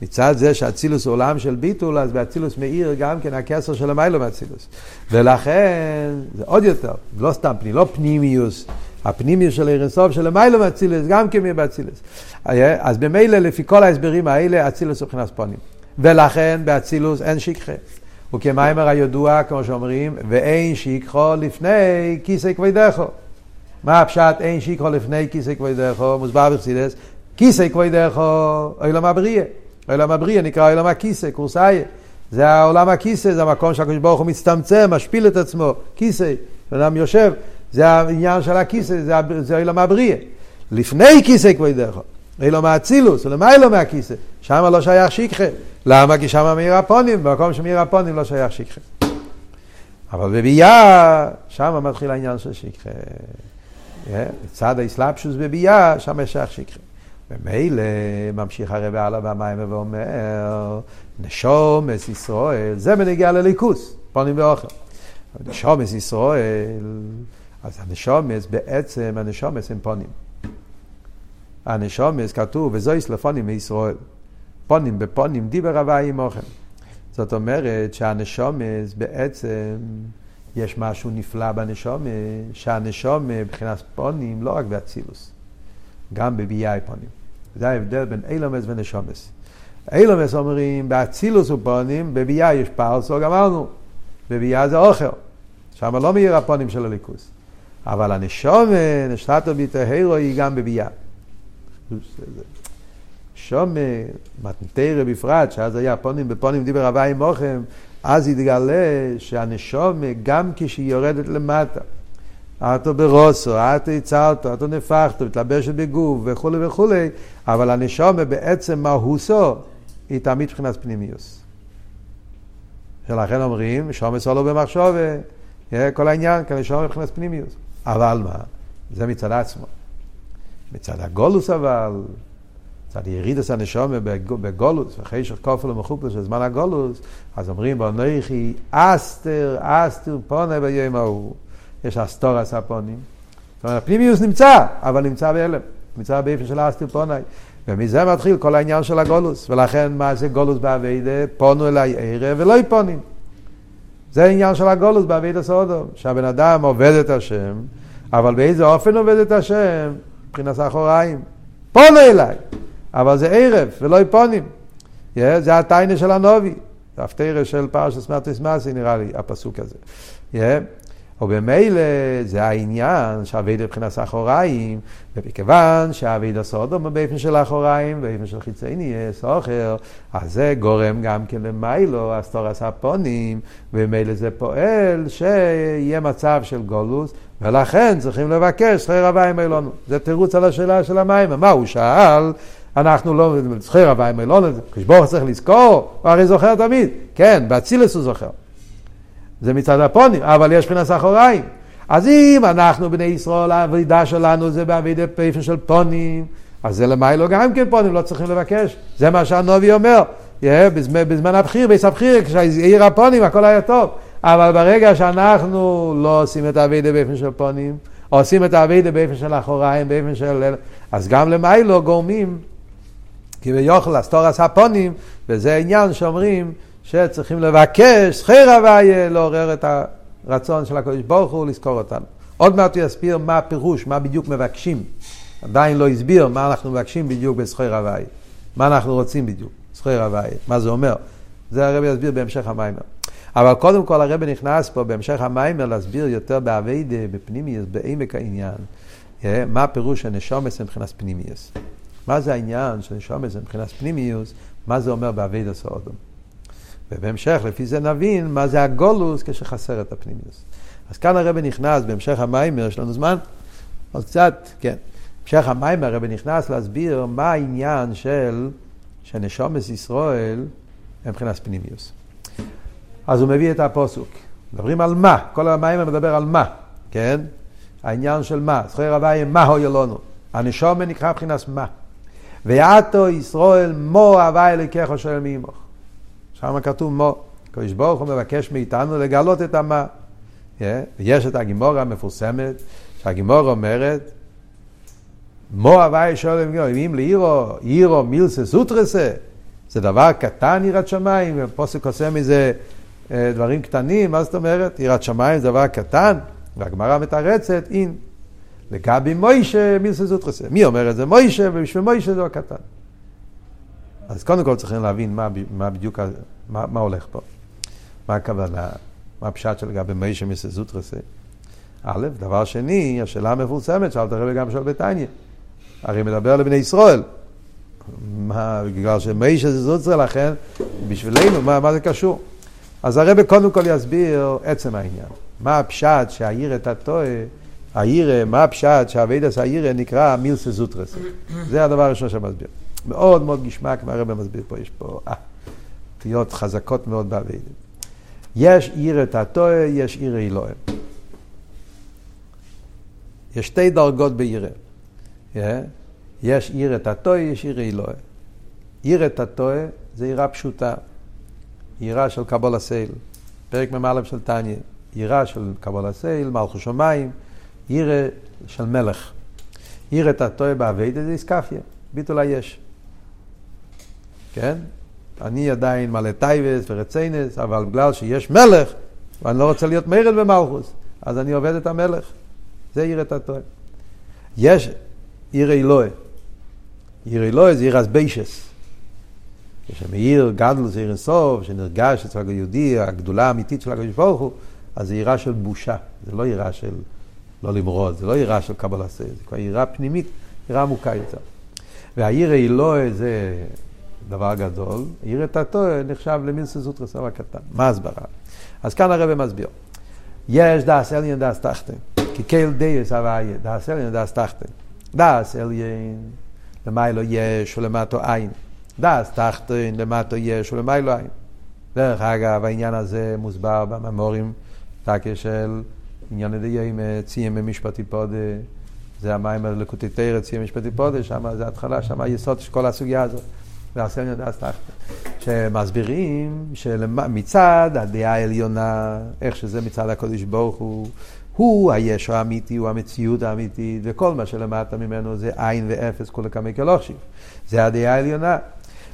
מצד זה שאצילוס הוא עולם של ביטול, אז באצילוס מאיר גם כן הכסר של המיילו באצילוס. ולכן, זה עוד יותר, לא סתם פנים, לא פנימיוס, הפנימיוס של אירנסוף של המיילו באצילוס, גם כן מאיר באצילוס. אז במילא, לפי כל ההסברים האלה, אצילוס הוא מבחינת פונים. ולכן באצילוס אין שכחה. וכמיימר הידוע, כמו שאומרים, ואין שכחו לפני כיסא כבודךו. מה הפשט אין שכחו לפני כיסא כבודךו? מוסבר בחסידס, כיסא כבודךו, אוי לא מבריא. העולם הבריאה נקרא עולם הכיסא, קורסאי. זה העולם הכיסא, זה המקום שהקדוש ברוך הוא מצטמצם, משפיל את עצמו, כיסא, אדם יושב, זה העניין של הכיסא, זה, זה עולם הבריאה. לפני כיסא כבודך, עולם האצילוס, ולמיילו מהכיסא, שם לא שייך שכחה. למה? כי שם מאיר הפונים, במקום שמאיר הפונים לא שייך שכחה. אבל בביאה, שם מתחיל העניין של שכחה. מצד האסלאפשוס בביאה, שם יש שייך שכחה. ומילא ממשיך הרב הלאה במים ואומר, נשומס ישראל, זה בנגיע לליכוס, פונים ואוכל. נשומס ישראל, אז הנשומס בעצם, הנשומס הם פונים. הנשומס כתוב, וזויס לפונים מישראל. פונים בפונים דיבר הוואי עמוכם. זאת אומרת שהנשומס בעצם, יש משהו נפלא בנשומס, שהנשומס מבחינת פונים לא רק באצילוס. גם בביאי פונים. זה ההבדל בין אילומס ונשומס. אילומס אומרים, באצילוס ופונים, בביאה יש פרסו, גמרנו. בביאה זה אוכל. שם לא מאיר הפונים של הליכוס. אבל הנשומה, נשתתו ביטהרו, היא גם בביאה. שומה, מתנתרא בפרט, שאז היה פונים בפונים דיבר הוואי מוכם, אז יתגלה שהנשומה, גם כשהיא יורדת למטה, אתו ברוסו, אתו יצרתו, אתו נפחתו, מתלבשת בגוף וכולי וכולי, אבל הנשומה בעצם מהוסו היא תמיד מבחינת פנימיוס. ולכן אומרים, שומה סולו במחשובה, כל העניין, כי הנשומה מבחינת פנימיוס. אבל מה? זה מצד עצמו. מצד הגולוס אבל, מצד ירידס הנשומה בגולוס, אחרי שכופל ומחופל של זמן הגולוס, אז אומרים, בנויכי אסתר, אסתר פונה ביום ההוא. יש אסתור הספונים. זאת אומרת, הפנימיוס נמצא, אבל נמצא בהלם. נמצא באיפה של אסתיר פונאי. ומזה מתחיל כל העניין של הגולוס. ולכן, מה זה גולוס באביידה? פונו אליי ערב ולא יפונים. זה העניין של הגולוס באביידה סודו. שהבן אדם עובד את השם, אבל באיזה אופן עובד את השם? מבחינת אחוריים. פונו אליי. אבל זה ערב ולא יפונים. Yeah, זה הטיינה של הנובי. זה הפטרה של פרשת סמרטוס מסי נראה לי, הפסוק הזה. Yeah. ובמילא זה העניין שהאביידה מבחינת האחוריים, וכיוון שהאביידה סודום באופן של האחוריים, באופן של חיצי נהיה סוחר, אז זה גורם גם כן למיילו, אסתורס הפונים, וממילא זה פועל שיהיה מצב של גולוס, ולכן צריכים לבקש שכר הוויים אלונו. זה תירוץ על השאלה של המים. מה הוא שאל? אנחנו לא, זוכר הוויים אלונו, כשבור צריך לזכור, הוא הרי זוכר תמיד. כן, באצילס הוא זוכר. זה מצד הפונים, אבל יש מבחינת אחוריים. אז אם אנחנו בני ישראל, העבודה שלנו זה בעבידי פייפן של פונים, אז זה למיילו גם כן פונים, לא צריכים לבקש. זה מה שהנובי אומר. בזמן, בזמן הבחיר, ביס הבחיר, כשהעיר הפונים הכל היה טוב. אבל ברגע שאנחנו לא עושים את האבידה באופן של פונים, עושים את האבידה באופן של אחוריים, באופן של... אז גם למיילו גורמים, כי ביוכל אסתורס הפונים, וזה עניין שאומרים שצריכים לבקש זכיר הוויה לעורר את הרצון של הקדוש ברוך הוא לזכור אותנו. עוד מעט הוא יסביר מה הפירוש, מה בדיוק מבקשים. עדיין לא הסביר מה אנחנו מבקשים בדיוק בזכיר הוויה. מה אנחנו רוצים בדיוק, זכיר הוויה, מה זה אומר. זה הרב יסביר בהמשך המיימר. אבל קודם כל הרב נכנס פה בהמשך המיימר להסביר יותר באביידה, בפנימיוס, בעמק העניין. אה, מה הפירוש של נשומס מבחינת פנימיוס. מה זה העניין של נשומס מבחינת פנימיוס, מה זה אומר באביידה סעודום. ובהמשך, לפי זה נבין מה זה הגולוס כשחסר את הפנימיוס. אז כאן הרב נכנס, בהמשך המיימר, יש לנו זמן? עוד קצת, כן. בהמשך המיימר הרב נכנס להסביר מה העניין של שנשומס ישראל מבחינת פנימיוס. אז הוא מביא את הפוסוק. מדברים על מה, כל המיימר מדבר על מה, כן? העניין של מה, זכוי רבי מה הוי אלונו. הנשומה נקרא מבחינת מה. ועתו ישראל מו הווי אלוקיך שואל מעמך. שם כתוב מו. הקדוש ברוך הוא מבקש מאיתנו לגלות את המה. יש את הגימורה המפורסמת, שהגימורה אומרת, מו הווי שואל אם לאירו, אירו מילסה סוטרסה, זה דבר קטן יראת שמיים, ופוסק עושה מזה אה, דברים קטנים, מה זאת אומרת? יראת שמיים זה דבר קטן, והגמרא מתרצת, אין. לגבי מוישה מילסה סוטרסה. מי אומר את זה? מוישה, ובשביל מוישה זה הקטן. אז קודם כל צריכים להבין מה, מה בדיוק, מה, מה הולך פה. מה הכוונה, מה הפשט של לגבי מיישה מסזוטרסה. א', דבר שני, השאלה המפורסמת, שאלת הרבי גם שואל בתניא. הרי מדבר לבני ישראל. מה, בגלל שמיישה זה זוטרסה, לכן בשבילנו, מה, מה זה קשור? אז הרבי קודם כל יסביר עצם העניין. מה הפשט שהעיר את הטועה, העיר, מה הפשט שהאבידס העיר נקרא מילסה זוטרסה. זה הדבר הראשון שמסביר. מאוד מאוד גשמק, מה הרב מסביר פה, יש פה אה, חזקות מאוד באביידים. יש עיר את הטועה, יש עיר אלוהים. יש שתי דרגות ביראה. Yeah. יש יראה תתאה, יש יראה עילאה. יראה תתאה זה יראה פשוטה. יראה של קבלת עול. פרק מ"א של תניא. יראה של קבלת עול, מלכות שמיים, יראה של מלך. יראה תתאה בעבודה זה אתכפיא, ביטול היש. כן? אני עדיין מלא תאוות ורצונות, אבל בגלל שיש מלך, ואני לא רוצה להיות מרד במלכוס, אז אני עובד את המלך. זה עיר את הטועה. יש עיר אלוהי. עיר אלוהי זה עיר אסביישס. כשמעיר גדלו זה עיר אינסוף, שנרגש אצל היהודי, הגדולה האמיתית של הקדוש ברוך הוא, אז זה עירה של בושה, זה לא עירה של לא למרוד, זה לא עירה של קבלה זה כבר עירה פנימית, עירה עמוקה יותר. והעיר אלוהי זה דבר גדול, עיר את התואר נחשב למילסה זוטרס אבל קטן. מה הסברה? אז כאן הרבי מסביר. יש דעת עליון דעת תחתון. כי קל דעות הוויה, דעת עליון דעת תחתון. דעת עליון למעלה יש ולמטה אין. דעת תחתון למטה יש ולמעלה אין. דרך אגב, העניין הזה מוסבר במאמרים, תקה של עניין עם ציון במשפט תפדה, זה המאמר הלקוטי תורה, ציון במשפט תפדה, שם זה התחלה, שם היסוד של כל הסוגיה הזאת. והסמל דאס תחתא. שמסבירים שמצד הדעה העליונה, איך שזה מצד הקודש ברוך הוא, הוא היש האמיתי, הוא המציאות האמיתית, וכל מה שלמטה ממנו זה עין ואפס כולי כמי כלוכשיב. זה הדעה העליונה.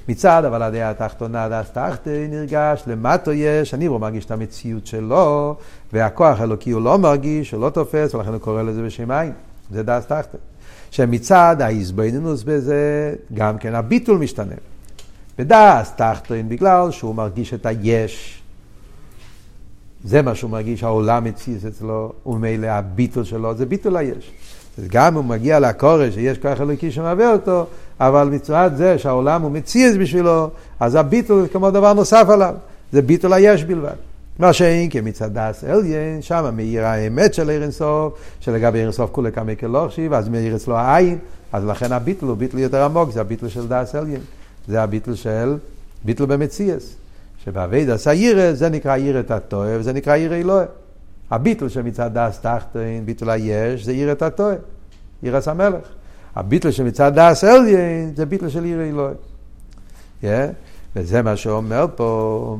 מצד, אבל הדעה התחתונה, דאס תחתא, נרגש, למטו יש, אני לא מרגיש את המציאות שלו, והכוח האלוקי הוא לא מרגיש, הוא לא תופס, ולכן הוא קורא לזה בשם עין. זה דאס תחתא. שמצד ההזבנינוס בזה, גם כן הביטול משתנה. בדס תחתון בגלל שהוא מרגיש את היש. זה מה שהוא מרגיש, העולם מציץ אצלו, וממילא הביטול שלו זה ביטול היש. אז גם הוא מגיע לקורש, שיש כוח אלוקי שמהווה אותו, אבל מצוות זה שהעולם הוא מציץ בשבילו, אז הביטול זה כמו דבר נוסף עליו, זה ביטול היש בלבד. מה שאין כמצד דס אליין, שם מאיר האמת של עיר אינסוף, שלגבי אור אינסוף כולא קמיה כלא חשיב, אז מאיר אצלו האין, אז לכן הביטול הוא ביטול יותר עמוק, זה הביטול של דעת עליון. זה הביטול של, ביטול במציאות. שבעבודת היראה זה נקרא יראה תתאה וזה נקרא יראה עילאה. הביטול שמצד דעת תחתון, ביטול היש, זה יראה תתאה, יראת המלך. הביטול שמצד דעת עליון זה ביטול של יראה עילאה. Yeah? וזה מה שאומר פה,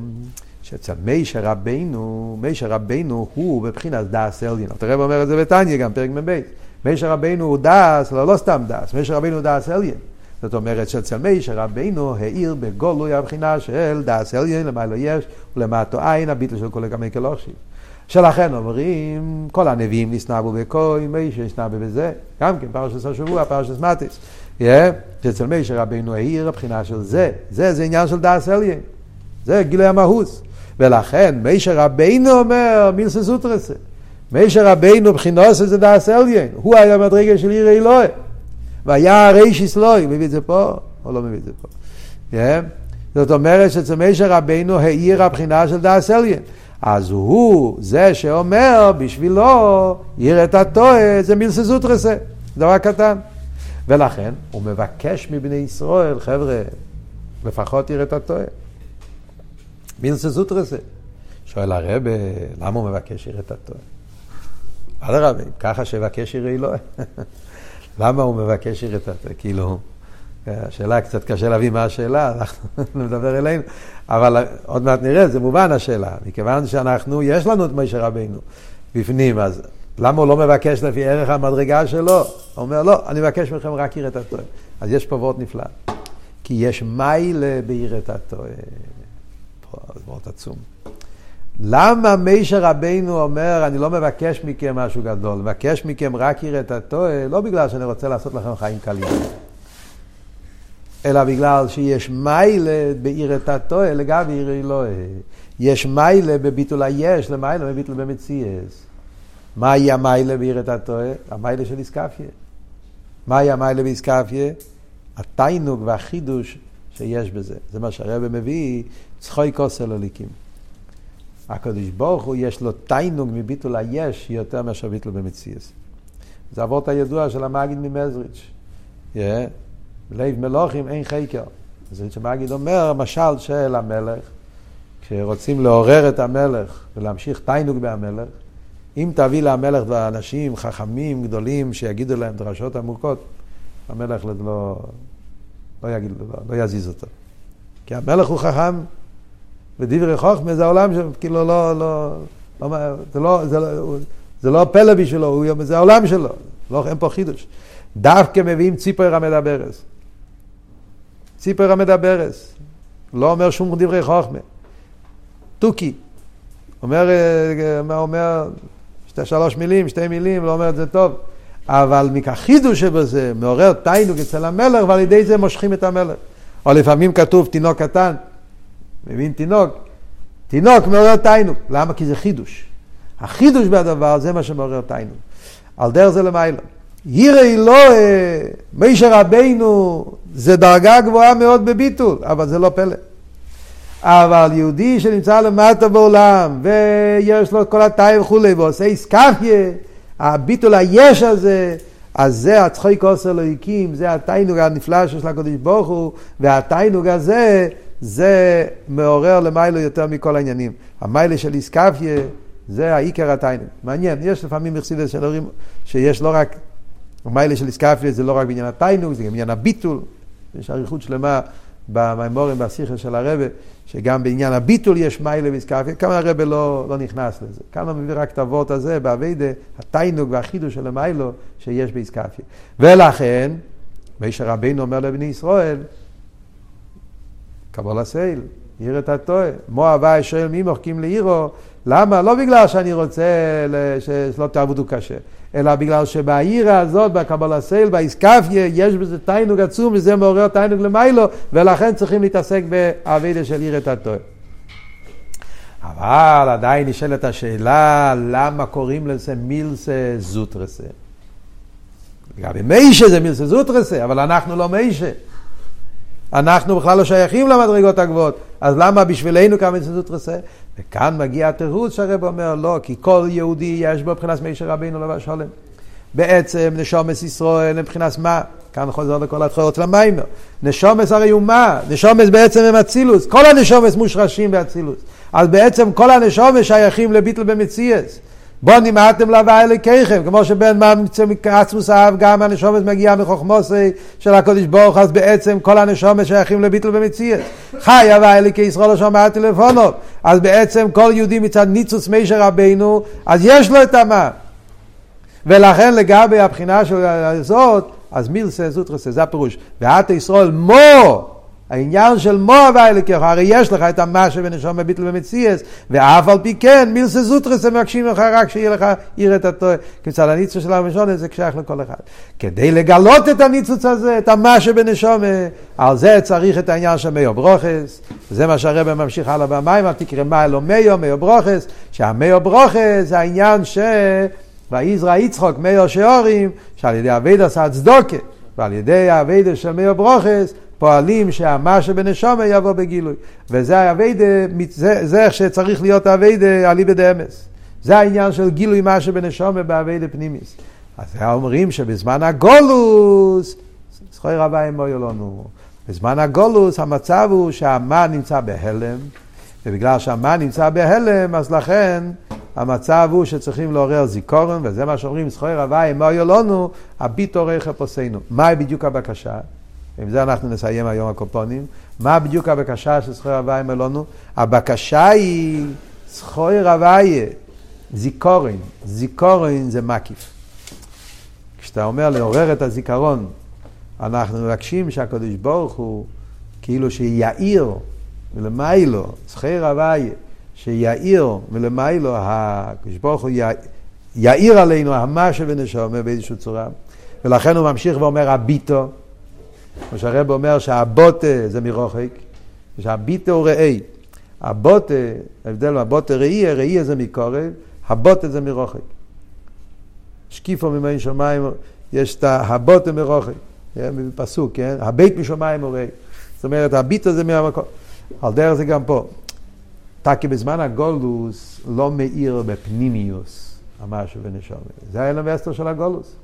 שאצל משה רבינו, משה רבינו הוא בבחינת דעת עליון. הרבי אומר את זה בתניא גם, פרק מ"ב. משה רבינו הוא דעת, לא, לא סתם דעת, משה רבינו הוא דעת עליון. זאת אומרת שאצל משה רבינו האיר בגילוי הבחינה של דעת עליון, למעלה יש, ולמטה אין, הביטול של כולא קמיה כלא חשיב. שלכן אומרים, כל הנביאים נתנבאו בכה, משה נתנבא בזה, גם כן פרשת השבוע, פרשת מטות. שאצל משה רבינו האיר הבחינה של זה, זה זה עניין של דעת עליון, זה גילוי המהות. ולכן משה רבינו אומר מילתא זוטרתא. מישר רבינו בחינוס זה דס אליין, הוא היה מדרגה של עיר אלוהי. והיה רישיס לוי, מביא את זה פה, או לא מביא את זה פה. Yeah. זאת אומרת שאצל מישר רבינו העיר הבחינה של דאס אליין. אז הוא זה שאומר בשבילו, עיר את הטועה, זה מילסה זוטרסה, דבר קטן. ולכן הוא מבקש מבני ישראל, חבר'ה, לפחות עיר את הטועה. מילסה זוטרסה. שואל הרבה, למה הוא מבקש עיר את הטועה? אדרבה, ככה שיבקש עיר אלוהי. למה הוא מבקש עיר את התורה? כאילו, השאלה קצת קשה להבין מה השאלה, אנחנו נדבר אלינו, אבל עוד מעט נראה, זה מובן השאלה, מכיוון שאנחנו, יש לנו את משה רבינו בפנים, אז למה הוא לא מבקש לפי ערך המדרגה שלו? הוא אומר, לא, אני מבקש מכם רק עיר את התורה. אז יש פה וורט נפלא. כי יש מיילה בעיר את התורה. פה, זה וורט עצום. למה מישר רבינו אומר, אני לא מבקש מכם משהו גדול, מבקש מכם רק יראת התועה, לא בגלל שאני רוצה לעשות לכם חיים קלים, אלא בגלל שיש מיילה ביראת התועה לגבי עיר אלוהי. יש מיילה בביטול היש למיילה בביטול במציאס. מהי המיילה ביראת התועה? המיילה של איסקפיה. מהי המיילה באיסקפיה? התיינוג והחידוש שיש בזה. זה מה שהרבא מביא, צחוי כוסל הליקים. הקדוש ברוך הוא יש לו תיינוג מביטול היש יותר מאשר ביטול במציאס. זה אבות הידוע של המגיד ממזריץ'. Yeah. לב מלוכים אין חקר. זה שמגיד אומר, משל של המלך, כשרוצים לעורר את המלך ולהמשיך תיינוג בהמלך, אם תביא למלך אנשים חכמים גדולים שיגידו להם דרשות עמוקות, המלך לא, לא, יגיד, לא, לא יזיז אותו. כי המלך הוא חכם, ודברי חוכמה זה העולם שלו, כאילו לא, לא, לא, זה לא, זה לא, זה לא פלא בשבילו, זה העולם שלו, לא, אין פה חידוש. דווקא מביאים ציפר המדברס. ציפר המדברס. לא אומר שום דברי חוכמה. תוכי. אומר, מה אומר, שתי שלוש מילים, שתי מילים, לא אומר את זה טוב. אבל מכך חידוש שבזה מעורר תיינוג אצל המלך ועל ידי זה מושכים את המלך. או לפעמים כתוב תינוק קטן, מבין תינוק? תינוק מעורר תיינוג. למה? כי זה חידוש. החידוש בדבר זה מה שמעורר תיינוג. על דרך זה למעלה. יראי לא, מישר רבינו זה דרגה גבוהה מאוד בביטול, אבל זה לא פלא. אבל יהודי שנמצא למטה בעולם, ויש לו כל התאי וכולי, ועושה איסקפיה, הביטול היש הזה, אז זה הצחוי כוס אלוהיקים, זה התיינוג הנפלא שיש לקדוש ברוך הוא, והתיינוג הזה זה מעורר למיילו יותר מכל העניינים. המיילה של איסקפיה זה העיקר התיינוג. מעניין, יש לפעמים מחסידס שאומרים שיש לא רק, המיילה של איסקפיה זה לא רק בעניין התיינוג, זה גם עניין הביטול. יש אריכות שלמה במימורים, בשיחה של הרבה, שגם בעניין הביטול יש מיילה ואיסקפיה. כמה הרבה לא, לא נכנס לזה. כמה מביא רק את הוורט הזה, באביידה, התיינוג והחידוש של המיילו שיש באיסקפיה. ולכן, מישר רבינו אומר לבני ישראל, קבול הסייל, עיר את הטועה. מואב שואל מי מוחקים לעירו, למה? לא בגלל שאני רוצה שלא תעבדו קשה, אלא בגלל שבעיר הזאת, בקבול הסייל, באיסקפיה, יש בזה תיינוג עצום, וזה מעורר תיינוג למיילו, ולכן צריכים להתעסק באבידה של עיר את הטועה. אבל עדיין נשאלת השאלה, למה קוראים לזה מילסה זוטרסה? לגבי מיישה זה מילסה זוטרסה, אבל אנחנו לא מיישה. אנחנו בכלל לא שייכים למדרגות הגבוהות, אז למה בשבילנו כמה מילסה זוטרסה? וכאן מגיע התירוץ שהרב אומר, לא, כי כל יהודי יש בו מבחינת מיישה רבינו לבא שלם. בעצם נשומס ישראל מבחינת מה? כאן חוזר לכל התחלות של המיימר. נשומס הרי הוא מה? נשומס בעצם הם אצילוס. כל הנשומס מושרשים באצילוס. אז בעצם כל הנשומס שייכים לביטל במציאס. בוא נמעטם להווה אלוקיכם, כמו שבן עצמוס אהב גם הנשומס מגיע מחוכמוסי של הקודש ברוך, אז בעצם כל הנשומס שייכים לביטל במציאס. חי הווה אלוקי ישראל לא שמעתי לפונו, אז בעצם כל יהודי מצד ניצוץ מישר רבינו, אז יש לו את המה. ולכן לגבי הבחינה של הזאת, אז מילסה זוטרסה, זה הפירוש. ואת ישראל מו, העניין של מו הווה אלוקיך, הרי יש לך את המה שבנשום בביטל במציאס, ואף על פי כן מילסה זוטרסה מבקשים לך רק שיהיה לך עיר את הטועה. כי מצד הניצוץ של הראשון זה שייך לכל אחד. כדי לגלות את הניצוץ הזה, את המה שבנשום, על זה צריך את העניין של מאו ברוכס, זה מה שהרבא ממשיך הלאה במים, תקרא מה אלו מאו, מאו ברוכס, שהמאו ברוכס זה העניין ש... ויזרע יצחוק מאיר שאורים, שעל ידי אבידה הצדוקה, ועל ידי האבידה של מאיר ברוכס, פועלים שהמה שבנשומה יבוא בגילוי. וזה האבידה, זה, זה איך שצריך להיות האבידה אליבא דאמס. זה העניין של גילוי מה שבנשומה באבידה פנימיס. אז אומרים שבזמן הגולוס, זכוי רבה הם לא לנו. בזמן הגולוס המצב הוא שהמה נמצא בהלם, ובגלל שהמה נמצא בהלם, אז לכן המצב הוא שצריכים לעורר זיכורן, וזה מה שאומרים, זכוי רבי, מה יהיה לנו, הביט עורך אפוסינו. מה בדיוק הבקשה? עם זה אנחנו נסיים היום הקופונים. מה בדיוק הבקשה של זכוי רבי אמר לנו? הבקשה היא זכוי רבי, זיכורן. זיכורן זה מקיף. כשאתה אומר לעורר את הזיכרון, אנחנו מבקשים שהקדוש ברוך הוא כאילו שיעיר מלמיילו, זכוי רבי. שיאיר מלמיילו, הקדוש ברוך הוא יאיר עלינו המה שבנשומה באיזושהי צורה. ולכן הוא ממשיך ואומר הביטו, כמו שהרב אומר שהבוטה זה מרוחק, שהביטו הוא ראי. הבוטה, ההבדל מהבוטה ראי, ראי זה מקורב, הבוטה זה מרוחק. שקיפו ממין שמיים, יש את הבוטה מרוחק, פסוק, כן? הבית משמיים הוא ראי. זאת אומרת, הביטו זה מהמקום. על דרך זה גם פה. טקי בזמן הגולוס לא מאיר בפנימיוס, המשהו ונשומר. זה היה למסטר של הגולוס.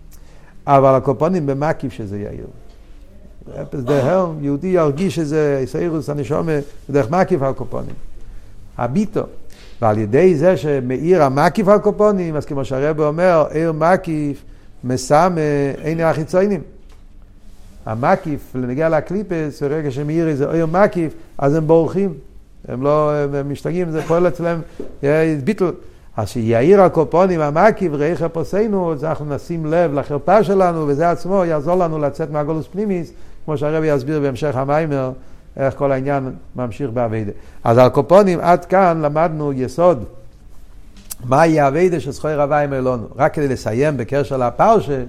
אבל הקופונים במקיף שזה יאיר. אפס דהרם, יהודי ירגיש שזה סיירוס הנשומה בדרך מקיף הקופונים. הביטו. ועל ידי זה שמאיר המקיף הקופונים, אז כמו שהרבא אומר, עיר מקיף מסם עיני החיצונים. המקיף, לנגיע לקליפס, ברגע שמאיר איזה עיר מקיף, אז הם בורחים. הם לא, הם משתגעים, זה פועל אצלם ביטל. אז שיאיר הקופונים המקיף ראי חפוסינו, אז אנחנו נשים לב לחרפה שלנו, וזה עצמו יעזור לנו לצאת מהגולוס פנימיס, כמו שהרבי יסביר בהמשך המיימר, איך כל העניין ממשיך באביידה. אז על קופונים עד כאן למדנו יסוד. מהי האביידה של זכוי רבי אלונו. רק כדי לסיים בקשר לפרשה,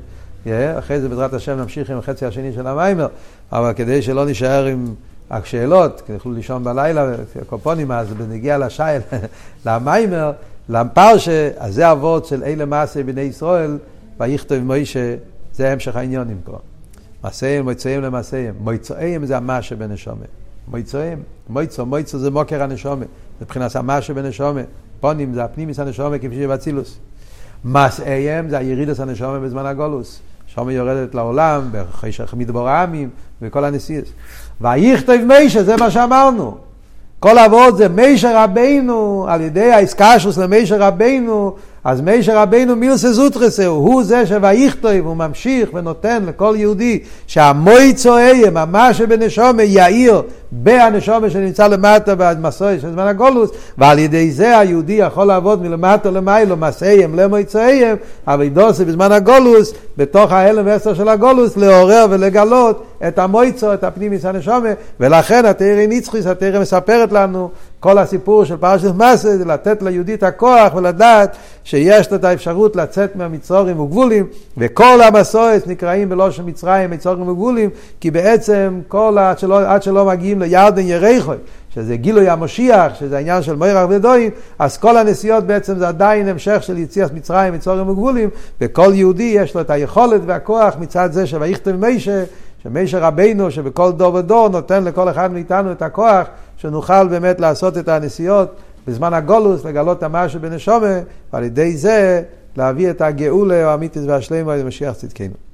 אחרי זה בעזרת השם נמשיך עם החצי השני של המיימר, אבל כדי שלא נישאר עם... השאלות, כי יכלו לישון בלילה, קופונים, אז בנגיע לשייל, למיימר, לפרשה, אז זה אבות של אלה מעשה בני ישראל, ויכתוב מוישה, זה המשך העניונים פה. מעשיהם, מויצאיהם למעשיהם. מויצאיהם זה המה שבנשומה. מויצאיהם, מויצו, מויצו זה מוקר הנשומה. מבחינת המה שבנשומה. פונים זה הפנימיס הנשומה כפי שבצילוס. מעשיהם זה הירידס הנשומה בזמן הגולוס. שם יורדת לעולם, בחשך מדבור העמים וכל הנסיעות. ויכתב מישה, זה מה שאמרנו. כל אבות זה מישה רבינו, על ידי האיסקשוס למישה רבינו, אז מישה רבינו מילסה זוטרסהו, הוא זה שויכתב, הוא ממשיך ונותן לכל יהודי שהמוי צועיה, ממש שבנשומה יאיר בהנשומה שנמצא למטה במסוי של זמן הגולוס, ועל ידי זה היהודי יכול לעבוד מלמטה למיילו, מסעיהם למוי צועיהם, אבל ידוסי בזמן הגולוס, בתוך ההלם ועשר של הגולוס, לעורר ולגלות את המויצו, את הפנימיס הנשומה, ולכן התרא נצחיס, התרא מספרת לנו כל הסיפור של פרשת מסה זה לתת ליהודי את הכוח ולדעת שיש לו את האפשרות לצאת מהמצרורים וגבולים וכל המסורת נקראים בלושן מצרים מצרורים וגבולים כי בעצם כל עד שלא, עד שלא מגיעים לירדן ירחוי שזה גילוי המשיח, שזה העניין של מוירח ודוים, אז כל הנסיעות בעצם זה עדיין המשך של יציאת מצרים, מצורים וגבולים, וכל יהודי יש לו את היכולת והכוח מצד זה שויכתב מישה, שמישה רבינו, שבכל דור ודור נותן לכל אחד מאיתנו את הכוח, שנוכל באמת לעשות את הנסיעות בזמן הגולוס, לגלות את המשהו בנשומה, ועל ידי זה להביא את הגאולה או המיתוס והשלמה למשיח צדקנו.